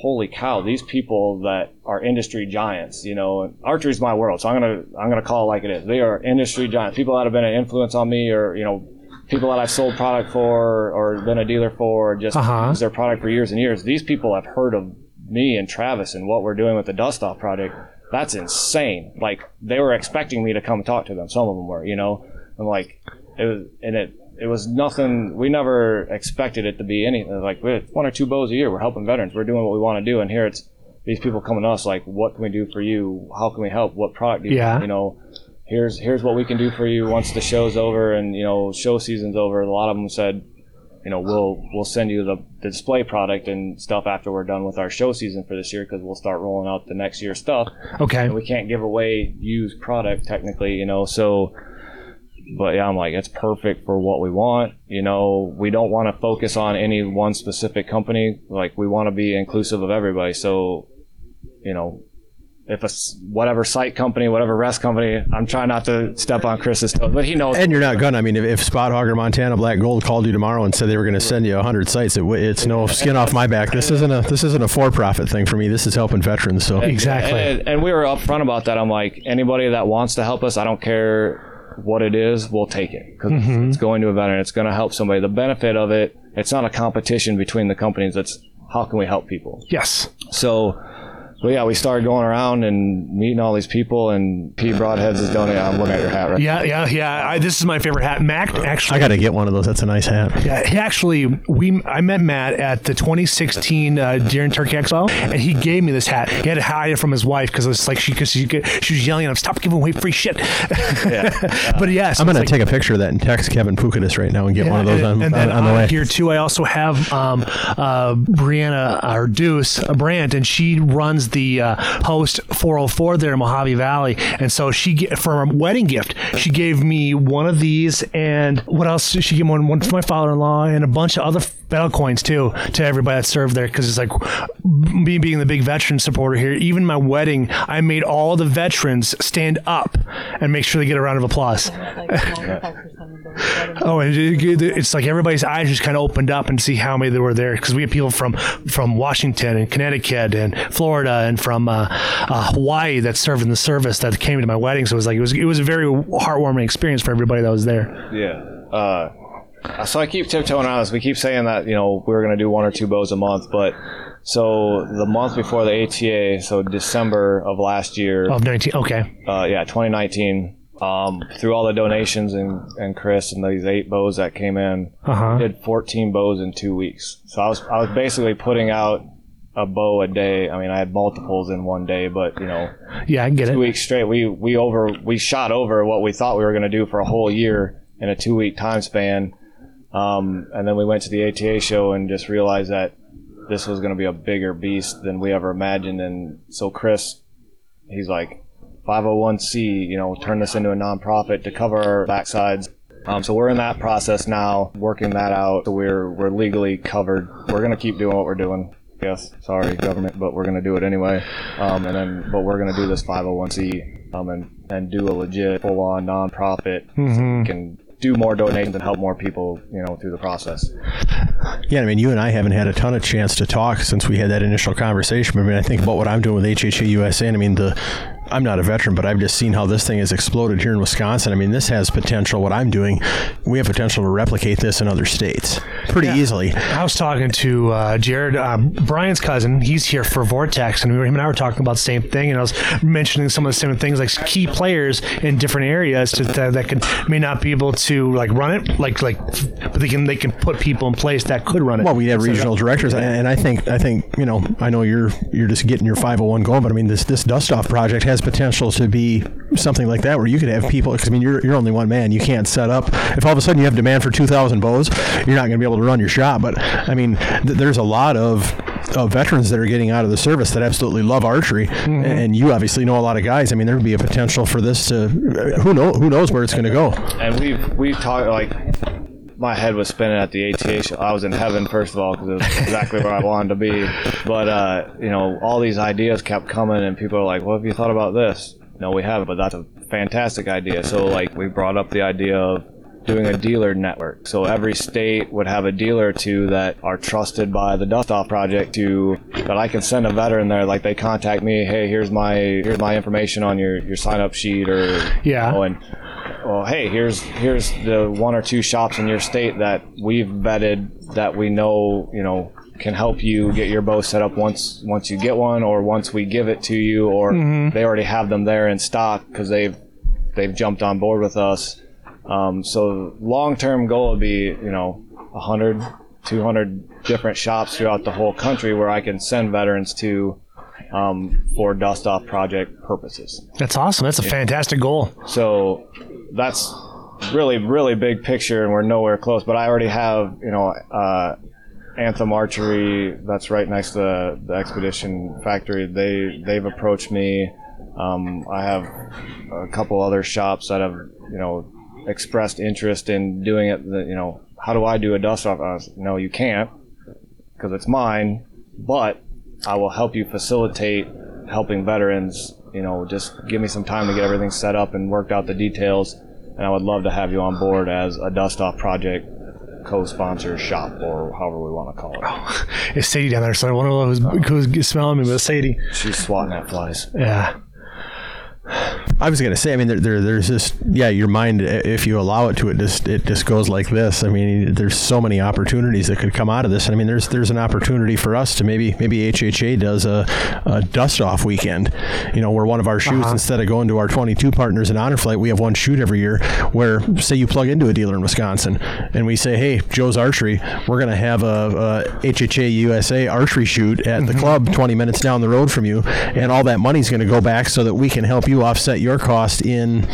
holy cow, these people that are industry giants, you know, archery's my world, so I'm gonna I'm gonna call it like it is. They are industry giants, people that have been an influence on me, or you know, people that I've sold product for, or been a dealer for, or just Uh-huh. used their product for years and years. These people have heard of me and Travis and what we're doing with the Dust Off project. That's insane. Like they were expecting me to come talk to them. Some of them were, you know. I'm like, it was, and it it was nothing. We never expected it to be anything. Like we one or two bows a year. We're helping veterans. We're doing what we want to do. And here it's these people coming to us like, what can we do for you? How can we help? What product do you Yeah. you know? Here's here's what we can do for you once the show's over and you know show season's over. A lot of them said, you know, we'll we'll send you the, the display product and stuff after we're done with our show season for this year because we'll start rolling out the next year stuff Okay. and we can't give away used product technically, you know. So, but yeah, I'm like, it's perfect for what we want. You know, we don't want to focus on any one specific company. Like, we want to be inclusive of everybody. So, you know, if a whatever sight company, whatever rest company, I'm trying not to step on Chris's toes, but he knows. And you're not gonna. I mean, if, if Spot-Hogg or Montana Black Gold called you tomorrow and said they were going to send you hundred sights, it, it's no skin off my back. This isn't a this isn't a for-profit thing for me. This is helping veterans. So Exactly. And, and we were upfront about that. I'm like, anybody that wants to help us, I don't care what it is, we'll take it because mm-hmm. it's going to a veteran. It's going to help somebody. The benefit of it, it's not a competition between the companies. It's how can we help people. Yes. So, but yeah, we started going around and meeting all these people, and P Broadheads is donating. I'm looking at your hat right. Yeah, yeah, yeah. I, this is my favorite hat. Mac actually. I got to get one of those. That's a nice hat. Yeah, he actually, we I met Matt at the 2016 uh, Deer and Turkey Expo, and he gave me this hat. He had to hide it from his wife because it's like she because she, she was yelling at him, "Stop giving away free shit." Yeah. but yes, I'm going to like, take a picture of that and text Kevin Pukadis right now and get one of those and, on, and on, on the uh, way. here too. I also have um, uh, Brianna or Deuce uh, Brandt, and she runs the uh, Host 404 there in Mojave Valley. And so she get for a wedding gift, she gave me one of these, and what else? She gave me one, one for my father-in-law, and a bunch of other battle coins too to everybody that served there because it's like me being the big veteran supporter here. Even my wedding, I made all the veterans stand up and make sure they get a round of applause. Oh, and it- it- it's like everybody's eyes just kind of opened up and see how many there were there because we had people from from Washington and Connecticut and Florida and from uh, uh, Hawaii that served in the service that came to my wedding. So it was like it was it was a very heartwarming experience for everybody that was there. Yeah. Uh, so I keep tiptoeing around this. We keep saying that you know we are going to do one or two bows a month, but so the month before the ATA, so December of last year, Of nineteen, okay, uh, yeah, 2019. Um, through all the donations and, and Chris and these eight bows that came in, uh huh. did 14 bows in two weeks. So I was I was basically putting out a bow a day. I mean, I had multiples in one day, but you know, Yeah, I get two it. weeks straight, we we over we shot over what we thought we were going to do for a whole year in a two week time span. Um, and then we went to the ATA show and just realized that this was going to be a bigger beast than we ever imagined. And so Chris, he's like, 501c, you know, turn this into a nonprofit to cover our backsides. Um, so we're in that process now, working that out. So we're we're legally covered. We're gonna keep doing what we're doing. Yes, sorry, government, but we're gonna do it anyway. Um, and then, but we're gonna do this 501c um, and and do a legit, full-on nonprofit. So we can do more donations and help more people, you know, through the process. Yeah, I mean, you and I haven't had a ton of chance to talk since we had that initial conversation. But I mean, I think about what I'm doing with HHA USA, and I mean, the I'm not a veteran, but I've just seen how this thing has exploded here in Wisconsin. I mean, this has potential. What I'm doing, we have potential to replicate this in other states pretty easily. I was talking to uh, Jared, uh, Brian's cousin. He's here for Vortex, and we were, him and I were talking about the same thing. And I was mentioning some of the same things, like key players in different areas to, that, that can may not be able to like run it, like like, but they can they can put people in place that could run it. Well, we have regional directors, and and I think I think you know I know you're you're just getting your 501 going, but I mean this this dust off project has potential to be something like that where you could have people. Because I mean you're you're only one man, you can't set up. If all of a sudden you have demand for 2,000 bows, you're not going to be able to run your shop. But I mean th- there's a lot of of veterans that are getting out of the service that absolutely love archery, mm-hmm. and you obviously know a lot of guys. I mean, there would be a potential for this to who know who knows where it's going to go. And we've we've talked like my head was spinning at the show. I was in heaven first of all because it was exactly where I wanted to be. But uh, you know, all these ideas kept coming, and people are like, "What have you thought about this?" No, we haven't, but that's a fantastic idea. So like, we brought up the idea of doing a dealer network. So every state would have a dealer or two that are trusted by the Dust Off Project to that I can send a veteran there. Like they contact me, hey, here's my here's my information on your your sign up sheet or Yeah. you know, and well, hey, here's here's the one or two shops in your state that we've vetted that we know, you know, can help you get your bow set up once once you get one, or once we give it to you, or they already have them there in stock because they've they've jumped on board with us. Um, so long term goal would be, you know, 100, 200 different shops throughout the whole country where I can send veterans to um, for dust off project purposes. That's awesome. That's a fantastic goal. So that's really, really big picture, and we're nowhere close. But I already have, you know, uh, Anthem Archery that's right next to the, Expedition Factory. They they've approached me. Um, I have a couple other shops that have, you know, expressed interest in doing it. The, you know, how do I do a dust off? Was, no, you can't because it's mine. But I will help you facilitate helping veterans. You know, just give me some time to get everything set up and worked out the details. And I would love to have you on board as a dust off project co-sponsor shop or however we want to call it. It's Sadie down there, so I wonder who's, who's smelling me, but Sadie. She's swatting at flies. Yeah. I was gonna say, I mean, there, there, there's just yeah, your mind if you allow it to, it just it just goes like this. I mean, there's so many opportunities that could come out of this. And I mean, there's there's an opportunity for us to maybe maybe HHA does a, a dust off weekend. You know, where one of our shoots Uh-huh. instead of going to our 22 partners in Honor Flight, we have one shoot every year. Where say you plug into a dealer in Wisconsin, and we say, hey, Joe's Archery, we're gonna have a, a HHA USA archery shoot at the club 20 minutes down the road from you, and all that money's gonna go back so that we can help you offset your cost in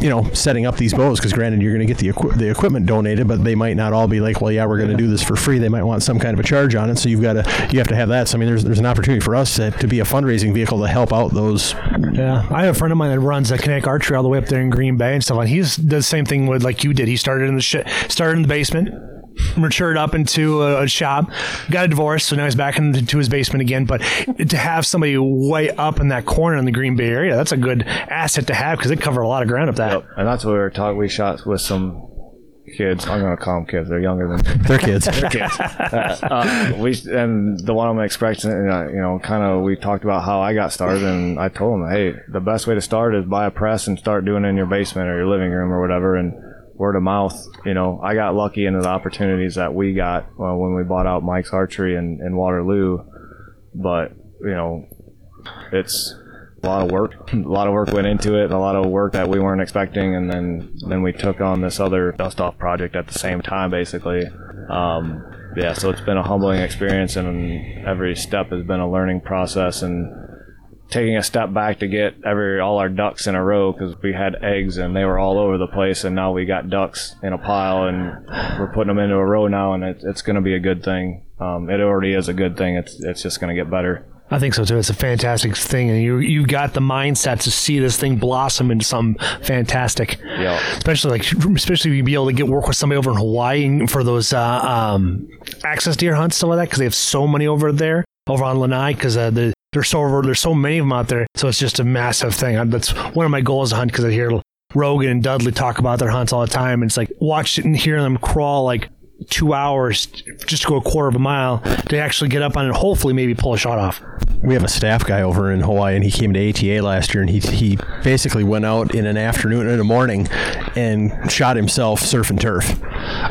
you know, setting up these bows because granted you're going to get the equi- the equipment donated, but they might not all be like, well, yeah, we're going to do this for free. They might want some kind of a charge on it, so you've got to you have to have that. So I mean, there's there's an opportunity for us to, to be a fundraising vehicle to help out those. Yeah, I have a friend of mine that runs a Kinetic Archery all the way up there in Green Bay and stuff. And he's does the same thing with like you did. He started in the sh- started in the basement, matured up into a, a shop, got a divorce, so now he's back into his basement again. But to have somebody way up in that corner in the Green Bay area, that's a good asset to have because they cover a lot of ground up that. Yep. And that's what we were talking. We shot with some kids. I'm gonna call them kids. They're younger than me. Their kids. kids. uh, we and the one I'm expecting, uh, you know, kind of we talked about how I got started, and I told them, hey, the best way to start is buy a press and start doing it in your basement or your living room or whatever, and word of mouth. You know, I got lucky into the opportunities that we got uh, when we bought out Mike's Archery in, in Waterloo, but you know, it's a lot of work. A lot of work went into it. A lot of work that we weren't expecting, and then then we took on this other dust off project at the same time, basically. Um, yeah, so it's been a humbling experience, and every step has been a learning process, and taking a step back to get every all our ducks in a row because we had eggs and they were all over the place, and now we got ducks in a pile, and we're putting them into a row now, and it, it's going to be a good thing. Um, it already is a good thing. It's it's just going to get better. I think so too. It's a fantastic thing, and you you got the mindset to see this thing blossom into something fantastic. Yeah. Especially like especially if you be able to get work with somebody over in Hawaii and for those uh, um, axis deer hunts stuff like that because they have so many over there over on Lanai because uh, the there's so there's so many of them out there. So it's just a massive thing. That's one of my goals to hunt because I hear Rogan and Dudley talk about their hunts all the time, and it's like watch it and hear them crawl like two hours just to go a quarter of a mile to actually get up on it. Hopefully, maybe pull a shot off. we have a staff guy over in Hawaii, and he came to ATA last year, and he he basically went out in an afternoon and a morning, and shot himself surf and turf.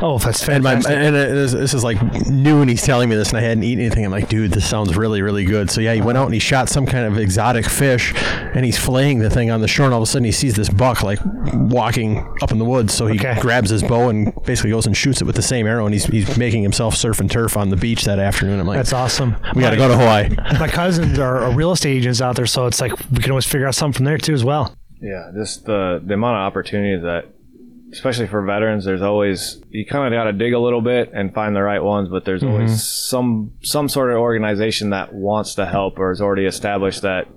Oh, that's And my fantastic. and it is- this is like noon. He's telling me this, and I hadn't eaten anything. I'm like, dude, this sounds really, really good. So yeah, he went out and he shot some kind of exotic fish, and he's flaying the thing on the shore. And all of a sudden, he sees this buck like walking up in the woods. So he Okay. grabs his bow and basically goes and shoots it with the same arrow. And he's, he's making himself surf and turf on the beach that afternoon. I'm like, That's awesome. we got to go to Hawaii. My cousins are, are real estate agents out there, so it's like we can always figure out something from there too as well. Yeah, just the the amount of opportunities that, especially for veterans, there's always you kind of got to dig a little bit and find the right ones. But there's always mm-hmm. some some sort of organization that wants to help or is already established that.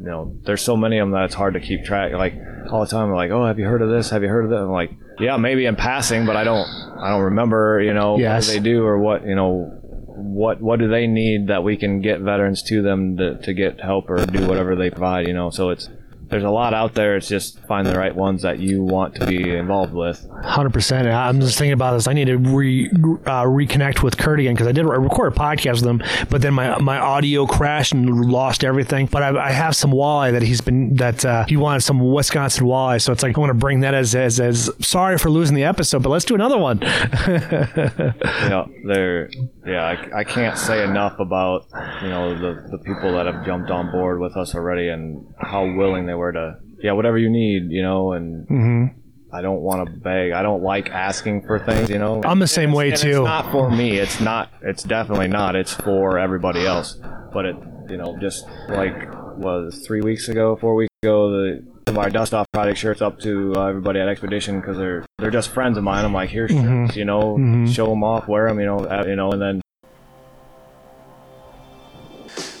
You know, there's so many of them that it's hard to keep track. Like all the time, they're like, "Oh, have you heard of this? Have you heard of that?" I'm like, "Yeah, maybe in passing, but I don't, I don't remember. You know, Yes. what they do or what, you know, what what do they need that we can get veterans to them to, to get help or do whatever they provide you know so it's there's a lot out there it's just find the right ones that you want to be involved with Hundred percent. I'm just thinking about this. I need to re, uh, reconnect with Kurt again because I did I record a podcast with him, but then my my audio crashed and lost everything. But I, I have some walleye that he's been that uh, he wanted some Wisconsin walleye, so it's like I want to bring that as as as sorry for losing the episode, but let's do another one. you know they're yeah I, I can't say enough about you know the, the people that have jumped on board with us already and how willing they were to yeah whatever you need you know and I don't want to beg. I don't like asking for things, you know. I'm the same way, too. It's not for me. It's not. It's definitely not. It's for everybody else. But it, you know, just like was three weeks ago, four weeks ago, the our dust off project shirts up to uh, everybody at Expedition because they're they're just friends of mine. I'm like, here's Mm-hmm. shirts, you know, show them off, wear them, you know, uh, you know, and then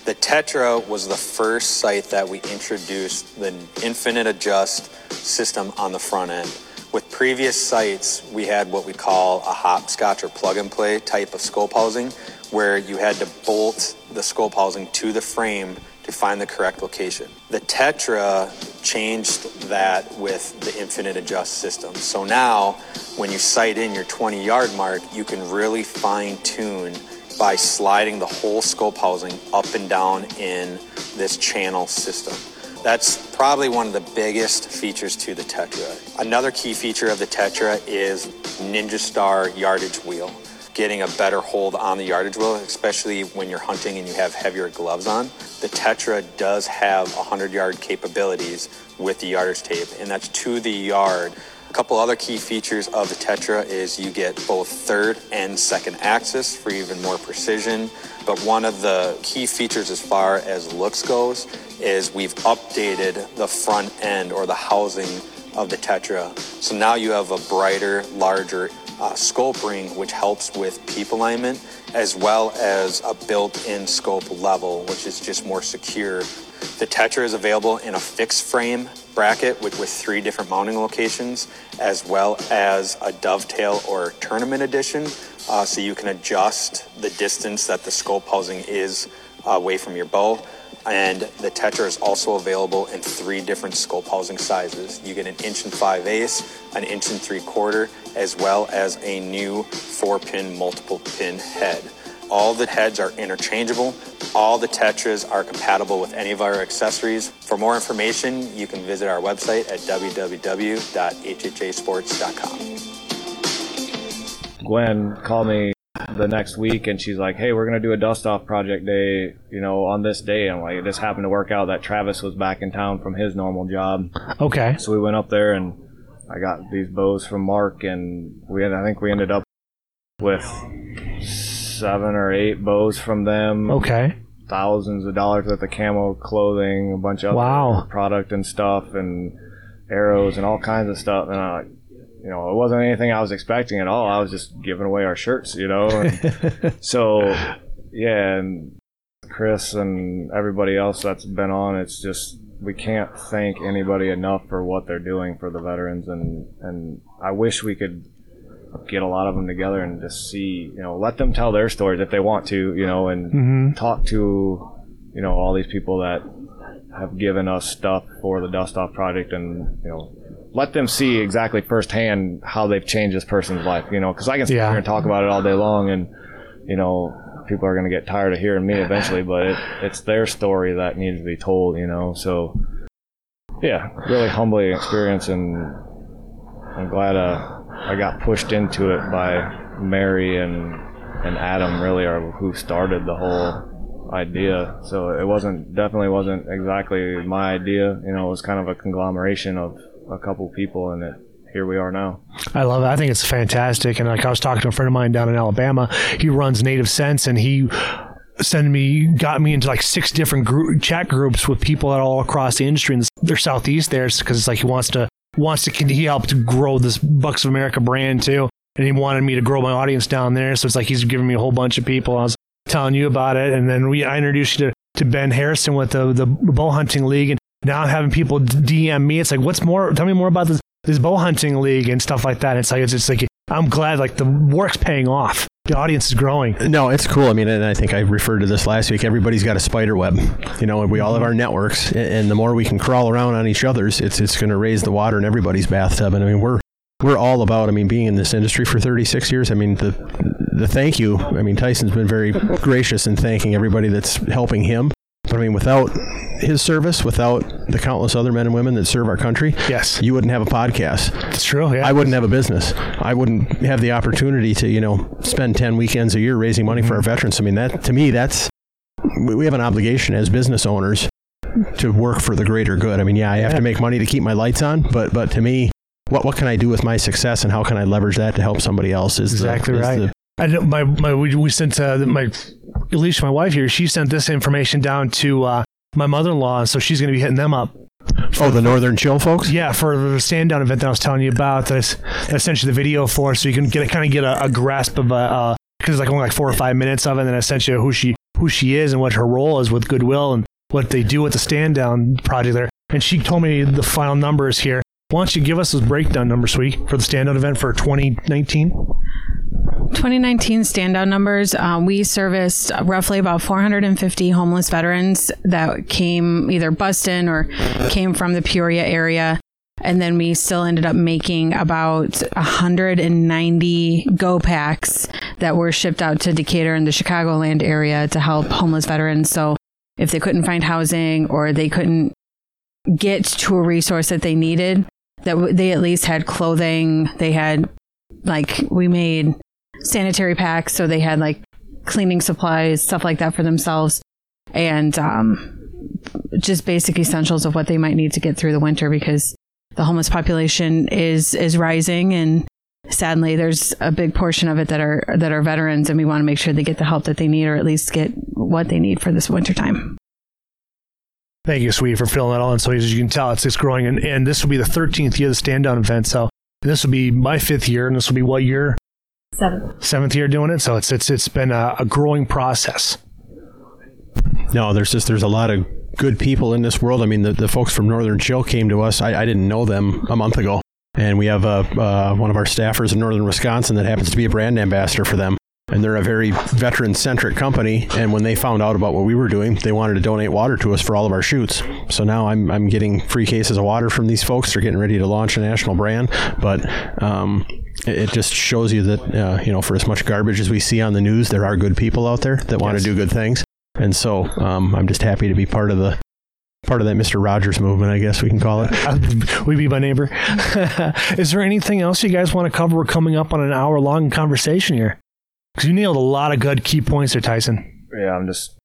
The Tetra was the first sight that we introduced the infinite adjust system on the front end. With previous sights, we had what we call a hopscotch or plug and play type of scope housing, where you had to bolt the scope housing to the frame to find the correct location. The Tetra changed that with the infinite adjust system. So now, when you sight in your 20 yard mark, you can really fine tune by sliding the whole scope housing up and down in this channel system. That's probably one of the biggest features to the Tetra. Another key feature of the Tetra is Ninja Star yardage wheel. Getting a better hold on the yardage wheel, especially when you're hunting and you have heavier gloves on. The Tetra does have 100 yard capabilities with the yardage tape, and that's to the yard. A couple other key features of the Tetra is you get both third and second axis for even more precision. But one of the key features as far as looks goes is we've updated the front end or the housing of the Tetra. So now you have a brighter, larger uh, scope ring, which helps with peep alignment, as well as a built-in scope level, which is just more secure. The Tetra is available in a fixed frame bracket with, with three different mounting locations, as well as a dovetail or tournament edition, uh, so you can adjust the distance that the scope housing is uh, away from your bow. And the Tetra is also available in three different scope housing sizes. You get an inch and five eighths, an inch and three quarter, as well as a new four pin multiple pin head. All the heads are interchangeable. All the Tetras are compatible with any of our accessories. For more information, you can visit our website at www.hhasports.com. Gwen called me the next week and she's like, "Hey, we're gonna do a dust off project day, you know, on this day." I'm like, "It just happened to work out that Travis was back in town from his normal job, Okay. so we went up there and I got these bows from Mark, and we had, I think we ended up with seven or eight bows from them. Okay. thousands of dollars worth of camo clothing, a bunch of Wow. product and stuff, and arrows and all kinds of stuff. And I, you know, it wasn't anything I was expecting at all. I was just giving away our shirts, you know. And so, yeah, and Chris and everybody else that's been on, it's just we can't thank anybody enough for what they're doing for the veterans, and and I wish we could get a lot of them together and just see, you know, let them tell their stories if they want to, you know, and Mm-hmm. talk to, you know, all these people that have given us stuff for the Dust Off project and, you know, let them see exactly firsthand how they've changed this person's life, you know, because I can sit Yeah. here and talk about it all day long and, you know, people are going to get tired of hearing me eventually, but it, it's their story that needs to be told, you know, so yeah, really humbling experience and I'm glad uh, I got pushed into it by Mary and and Adam really are who started the whole idea. So it wasn't definitely wasn't exactly my idea. You know, it was kind of a conglomeration of a couple people, and it here we are now. I love it. I think it's fantastic. And like I was talking to a friend of mine down in Alabama, he runs Native Sense, and he sent me, got me into like six different group, chat groups with people all across the industry in their southeast there, because it's like he wants to wants to he helped grow this Bucks of America brand too, and he wanted me to grow my audience down there. So it's like he's giving me a whole bunch of people. I was telling you about it, and then we I introduced you to, to Ben Harrison with the the bow hunting league, and now I'm having people DM me. It's like, what's more? Tell me more about this this bow hunting league and stuff like that. It's like it's just like I'm glad like the work's paying off. The audience is growing. No, it's cool. I mean, and I think I referred to this last week. Everybody's got a spider web. You know, we all have our networks, and the more we can crawl around on each other's, it's it's going to raise the water in everybody's bathtub. And I mean, we're we're all about. I mean, being in this industry for 36 years. I mean, the the thank you. I mean, Tyson's been very gracious in thanking everybody that's helping him. But I mean, without his service, without the countless other men and women that serve our country, Yes. you wouldn't have a podcast. It's true. Yeah. I wouldn't have a business. I wouldn't have the opportunity to, you know, spend 10 weekends a year raising money for our mm-hmm. veterans. I mean, that to me, that's, we have an obligation as business owners to work for the greater good. I mean, yeah, I have to make money to keep my lights on, but, but to me, what, what can I do with my success and how can I leverage that to help somebody else is the- Exactly is right. the- I know my my we, we sent uh, my Alicia, my wife here. She sent this information down to uh, my mother-in-law, so she's going to be hitting them up. oh, the Northern Chill folks? Yeah, for the stand down event that I was telling you about. That's that's essentially the video for, so you can get kind of get a, a grasp of a because it's like only like four or five minutes of it, and then essentially who she who she is and what her role is with Goodwill and what they do with the stand down project there. And she told me the final numbers here. Why don't you give us those breakdown numbers, sweet, for the stand down event for 2019? 2019 standout numbers, uh, we serviced roughly about 450 homeless veterans that came either bused in or came from the Peoria area. And then we still ended up making about 190 go packs that were shipped out to Decatur and the Chicagoland area to help homeless veterans. So if they couldn't find housing or they couldn't get to a resource that they needed, that they at least had clothing. They had like we made sanitary packs, so they had like cleaning supplies, stuff like that for themselves, and um, just basic essentials of what they might need to get through the winter because the homeless population is is rising and sadly there's a big portion of it that are that are veterans and we want to make sure they get the help that they need or at least get what they need for this winter time. Thank you, sweetie, for filling that all in. So as you can tell, it's it's growing, and, and this will be the 13th year of the stand down event. So this will be my fifth year, and this will be what year? Seventh. Seventh year doing it. So it's it's it's been a, a growing process. No, there's just there's a lot of good people in this world. I mean, the, the folks from Northern Chill came to us. I, I didn't know them a month ago, and we have uh, uh, one of our staffers in Northern Wisconsin that happens to be a brand ambassador for them. And they're a very veteran centric company. And when they found out about what we were doing, they wanted to donate water to us for all of our shoots. So now I'm, I'm getting free cases of water from these folks. They're getting ready to launch a national brand. But um, it, it just shows you that, uh, you know, for as much garbage as we see on the news, there are good people out there that want to do good things. And so um, I'm just happy to be part of the part of that Mr. Rogers movement, I guess we can call it. we be my neighbor. Is there anything else you guys want to cover? We're coming up on an hour long conversation here. Because you nailed a lot of good key points there, Tyson. Yeah, I'm just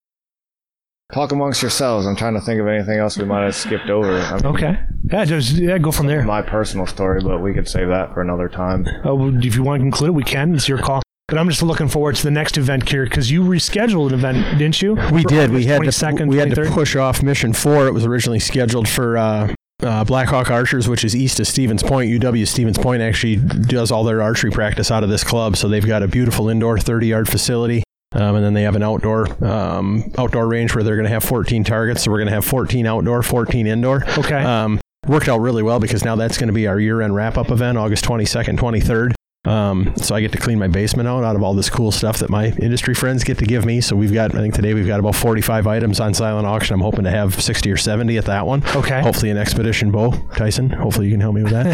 talk amongst yourselves. I'm trying to think of anything else we might have skipped over. I mean, Okay. Yeah, just yeah, go from there. My personal story, but we could save that for another time. Uh, well, if you want to conclude it, we can. It's your call. But I'm just looking forward to the next event here because you rescheduled an event, didn't you? We For did. We August had to, 22nd, we had to 23rd? push off Mission Four. It was originally scheduled for uh, uh, Blackhawk Archers, which is east of Stevens Point. UW Stevens Point actually does all their archery practice out of this club, so they've got a beautiful indoor 30-yard facility. Um, and then they have an outdoor um, outdoor range where they're going to have 14 targets. So we're going to have 14 outdoor, 14 indoor. Okay. Um, worked out really well because now that's going to be our year-end wrap-up event, August 22nd, 23rd. Um, so I get to clean my basement out out of all this cool stuff that my industry friends get to give me. So we've got, I think today we've got about 45 items on silent auction. I'm hoping to have 60 or 70 at that one. Okay. Hopefully an expedition bow, Tyson. Hopefully you can help me with that.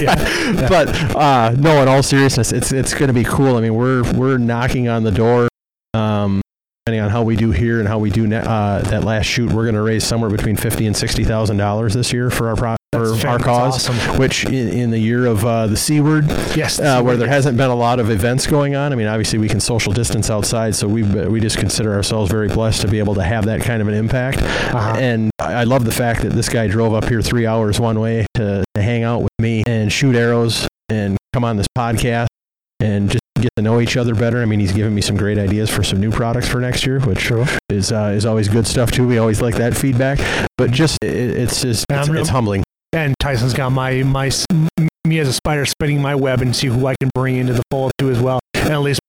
yeah. but uh, no, in all seriousness, it's it's going to be cool. I mean, we're we're knocking on the door. Um, depending on how we do here and how we do ne- uh, that last shoot, we're going to raise somewhere between fifty and sixty thousand dollars this year for our pro- for our cause. awesome. Which in, in the year of uh, the C word, Yes. uh, where there hasn't been a lot of events going on. I mean, obviously we can social distance outside, so we we just consider ourselves very blessed to be able to have that kind of an impact. Uh-huh. And I love the fact that this guy drove up here three hours one way to, to hang out with me and shoot arrows and come on this podcast get to know each other better. I mean, he's given me some great ideas for some new products for next year, which is uh, is always good stuff too. We always like that feedback, but just it, it's just it's, it's humbling. And Tyson's got my my me as a spider spinning my web and see who I can bring into the fold too as well, and at least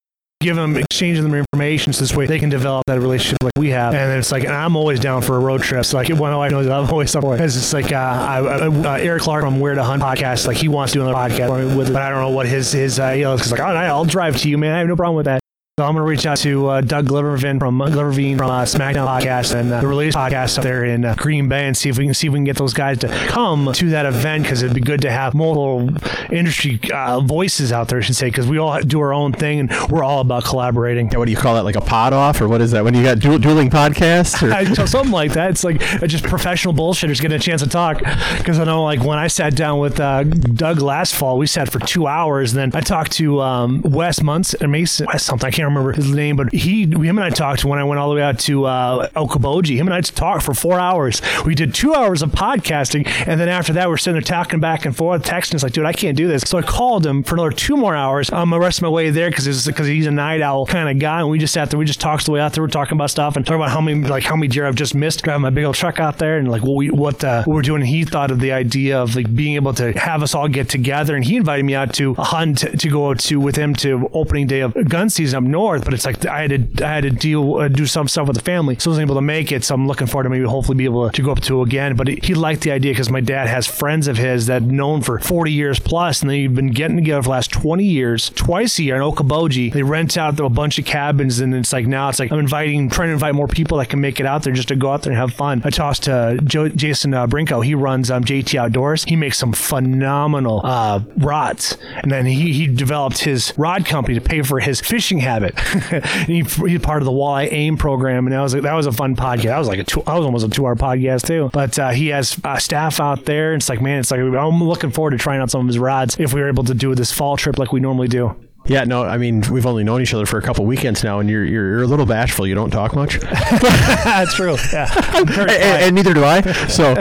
give them exchanging them information so this way they can develop that relationship like we have. And it's like and I'm always down for a road trip. So like one I know that I'm always up for it. It's like uh, I, I, uh, Eric Clark from Where to Hunt podcast. Like he wants to do another podcast with, it, but I don't know what his his uh, you know because like I'll drive to you, man. I have no problem with that. So I'm going to reach out to uh, Doug Glivervin from uh, Glivervine from uh, SmackDown Podcast and uh, the Release Podcast up there in uh, Green Bay and see if we can see if we can get those guys to come to that event because it'd be good to have multiple industry uh, voices out there, I should say, because we all do our own thing and we're all about collaborating. Yeah, what do you call that? Like a pod off, or what is that? When you got du- dueling podcasts? Or? Something like that. It's like just professional bullshitters getting a chance to talk. Because I know, like when I sat down with uh, Doug last fall, we sat for two hours. And then I talked to um, Wes Munson or Mason, Wes something. I can't remember his name, but he, him and I talked when I went all the way out to uh, Okoboji. Him and I talked for four hours. We did two hours of podcasting, and then after that, we're sitting there talking back and forth, texting. It's like, dude, I can't do this. So I called him for another two more hours on the rest of my way there because because he's a night owl kind of guy, and we just sat there. We just talked the way out there. We're talking about stuff and talking about how many like how many deer I've just missed driving my big old truck out there, and like what we what uh, what we're doing. And he thought of the idea of like being able to have us all get together, and he invited me out to a hunt to go to with him to opening day of gun season up north. North, but it's like I had to I had to deal uh, do some stuff with the family, so I wasn't able to make it. So I'm looking forward to maybe hopefully be able to go up to again. But he liked the idea because my dad has friends of his that known for 40 years plus, and they've been getting together for the last 20 years, twice a year in Okoboji. They rent out a bunch of cabins, and it's like now it's like I'm inviting, trying to invite more people that can make it out there just to go out there and have fun. I tossed to Joe, Jason uh, Brinko. He runs um, JT Outdoors. He makes some phenomenal uh, rods, and then he he developed his rod company to pay for his fishing habits. It. he, he's part of the Walleye AIM program, and that was a, that was a fun podcast. That was like a two, was almost a two hour podcast too. But uh, he has uh, staff out there. And it's like man, it's like I'm looking forward to trying out some of his rods if we were able to do this fall trip like we normally do. Yeah, no, I mean we've only known each other for a couple weekends now, and you're you're, you're a little bashful. You don't talk much. That's true. Yeah, and, and neither do I. So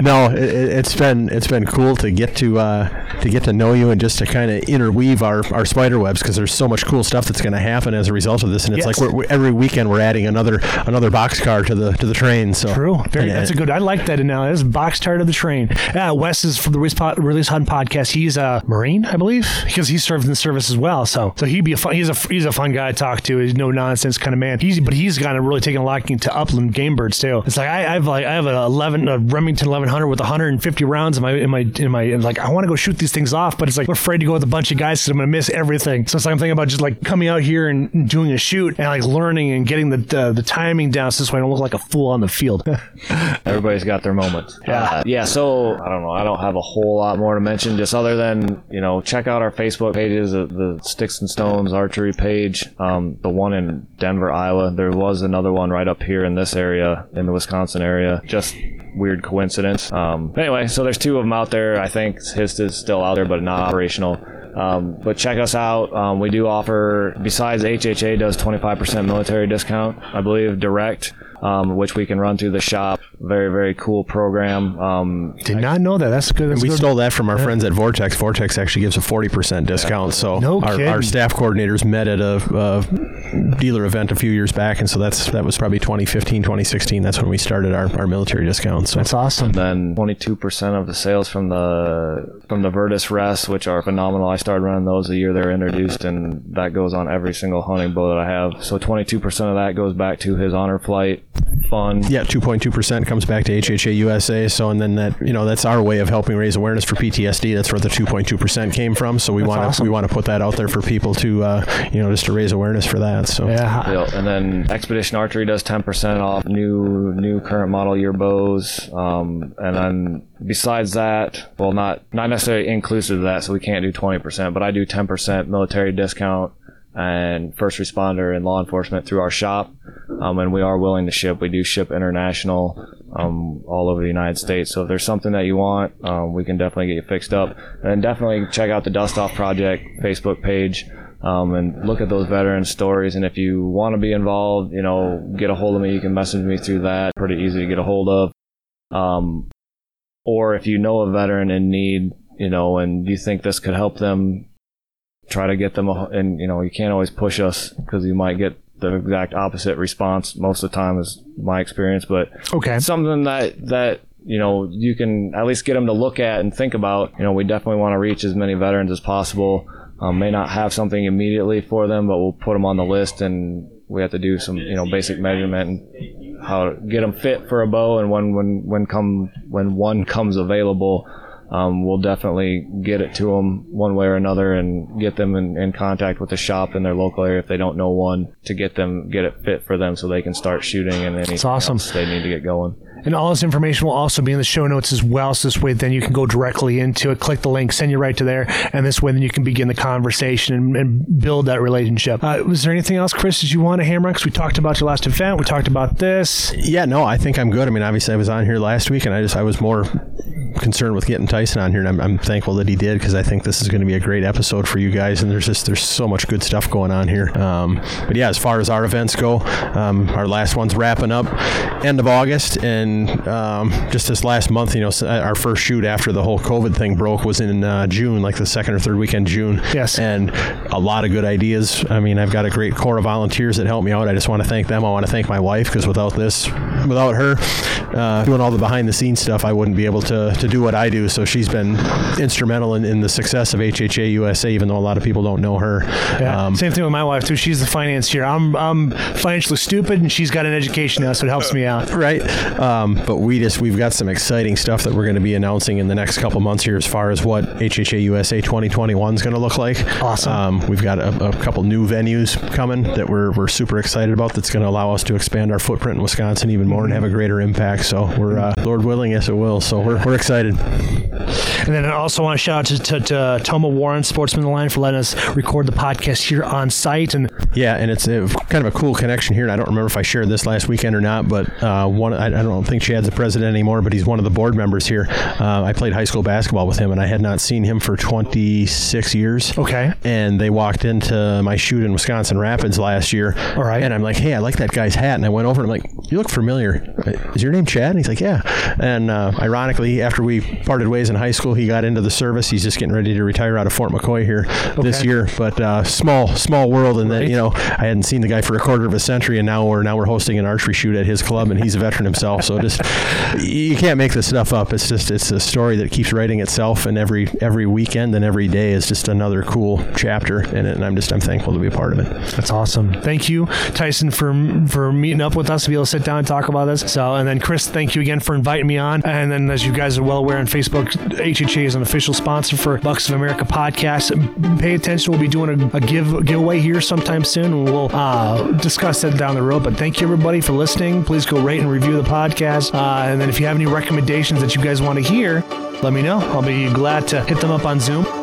no, it, has been it's been cool to get to uh, to get to know you and just to kind of interweave our, our spider webs because there's so much cool stuff that's going to happen as a result of this. And it's yes. like we're, every weekend we're adding another another box car to the to the train. So true. Very, and, that's a good. I like that analogy. This box car to the train. Yeah, Wes is from the Release Hunt podcast. He's a Marine, I believe, because he served in the service as well. So so he'd be a fun. He's a he's a fun guy to talk to. He's no nonsense kind of man. He's but he's kind of really taken a liking to upland game birds too. It's like I, I have like I have an eleven a Remington eleven hundred with 150 rounds in my in my in my and like I want to go shoot these things off, but it's like I'm afraid to go with a bunch of guys because I'm gonna miss everything. So it's like I'm thinking about just like coming out here and doing a shoot and like learning and getting the uh, the timing down so this way I don't look like a fool on the field. Everybody's got their moments. Yeah, uh, yeah. So I don't know. I don't have a whole lot more to mention, just other than you know check out our Facebook pages, the, the Sticks and Stones archery page, um, the one in Denver, Iowa. There was another one right up here in this area, in the Wisconsin area. Just weird coincidence. Um, anyway, so there's two of them out there. I think his is still out there, but not operational. Um, but check us out. Um, we do offer, besides HHA does 25% military discount, I believe, direct um, which we can run through the shop. Very, very cool program. Um, Did not know that. That's good. That's we good. stole that from our yeah. friends at Vortex. Vortex actually gives a 40% discount. So no our, our, staff coordinators met at a, a, dealer event a few years back. And so that's that was probably 2015, 2016. That's when we started our, our military discounts. So That's awesome. then 22% of the sales from the from the Vertus rests, which are phenomenal. I started running those the year they were introduced, and that goes on every single hunting bow that I have. So 22% of that goes back to his honor flight fund. Yeah, 2.2% comes back to HHA USA. So, and then that, you know, that's our way of helping raise awareness for PTSD. That's where the 2.2% came from. So we want to, awesome. we want to put that out there for people to, uh, you know, just to raise awareness for that. So, yeah. And then Expedition Archery does 10% off new, new current model year bows. Um, and then besides that, well, not, not necessarily inclusive of that. So we can't do 20%, but I do 10% military discount and first responder and law enforcement through our shop. Um, and we are willing to ship. We do ship international um, all over the United States. So if there's something that you want, um, we can definitely get you fixed up. And definitely check out the Dust Off Project Facebook page. Um, and look at those veteran stories. And if you want to be involved, you know, get a hold of me. You can message me through that. Pretty easy to get a hold of. Um, or if you know a veteran in need, you know, and you think this could help them try to get them, a, and you know, you can't always push us because you might get the exact opposite response most of the time, is my experience. But okay, something that that you know you can at least get them to look at and think about. You know, we definitely want to reach as many veterans as possible. Um, may not have something immediately for them, but we'll put them on the list, and we have to do some you know basic measurement and how to get them fit for a bow, and when when when come when one comes available um, we'll definitely get it to them one way or another and get them in, in, contact with the shop in their local area if they don't know one to get them get it fit for them so they can start shooting and anything That's awesome. else they need to get going. And all this information will also be in the show notes as well. So this way, then you can go directly into it, click the link, send you right to there, and this way, then you can begin the conversation and, and build that relationship. Uh, was there anything else, Chris, did you want to hammer? Because we talked about your last event, we talked about this. Yeah, no, I think I'm good. I mean, obviously, I was on here last week, and I just I was more concerned with getting Tyson on here, and I'm, I'm thankful that he did because I think this is going to be a great episode for you guys. And there's just there's so much good stuff going on here. Um, but yeah, as far as our events go, um, our last one's wrapping up end of August, and um, just this last month, you know, our first shoot after the whole COVID thing broke was in uh, June, like the second or third weekend June. Yes, and a lot of good ideas. I mean, I've got a great core of volunteers that help me out. I just want to thank them. I want to thank my wife because without this, without her uh, doing all the behind the scenes stuff, I wouldn't be able to to do what I do. So she's been instrumental in, in the success of HHA USA, even though a lot of people don't know her. Yeah. Um, Same thing with my wife too. She's the financier. I'm I'm financially stupid, and she's got an education now, so it helps me out. Right. Um, but we just we've got some exciting stuff that we're going to be announcing in the next couple months here, as far as what HHA USA 2021 is going to look like. Awesome. Um, we've got a, a, couple new venues coming that we're we're super excited about. That's going to allow us to expand our footprint in Wisconsin even more and have a greater impact. So we're uh, Lord willing, yes, it will. So we're we're excited. And then I also want to shout out to, to, to Tomah Warren, Sportsman of the Line, for letting us record the podcast here on site. And Yeah, and it's a, kind of a cool connection here. And I don't remember if I shared this last weekend or not, but uh, one I, I don't think Chad's the president anymore, but he's one of the board members here. Uh, I played high school basketball with him, and I had not seen him for 26 years. Okay. And they walked into my shoot in Wisconsin Rapids last year. All right. And I'm like, hey, I like that guy's hat. And I went over and I'm like, you look familiar. Is your name Chad? And he's like, yeah. And uh, ironically, after we parted ways in high school, he got into the service. He's just getting ready to retire out of Fort McCoy here this Okay. year. But uh, small, small world. And then, you know, I hadn't seen the guy for a quarter of a century, and now we're now we're hosting an archery shoot at his club, and he's a veteran himself. So just you can't make this stuff up. It's just it's a story that keeps writing itself, and every every weekend and every day is just another cool chapter in it. And I'm just I'm thankful to be a part of it. That's awesome. Thank you, Tyson, for for meeting up with us to be able to sit down and talk about this. So, and then Chris, thank you again for inviting me on. And then, as you guys are well aware on Facebook, HHA is an official sponsor for Bucks of America podcast. Pay attention. We'll be doing a, a give giveaway here sometime soon. We'll uh, discuss that down the road. But thank you everybody for listening. Please go rate and review the podcast. Uh, and then, if you have any recommendations that you guys want to hear. Let me know. I'll be glad to hit them up on Zoom.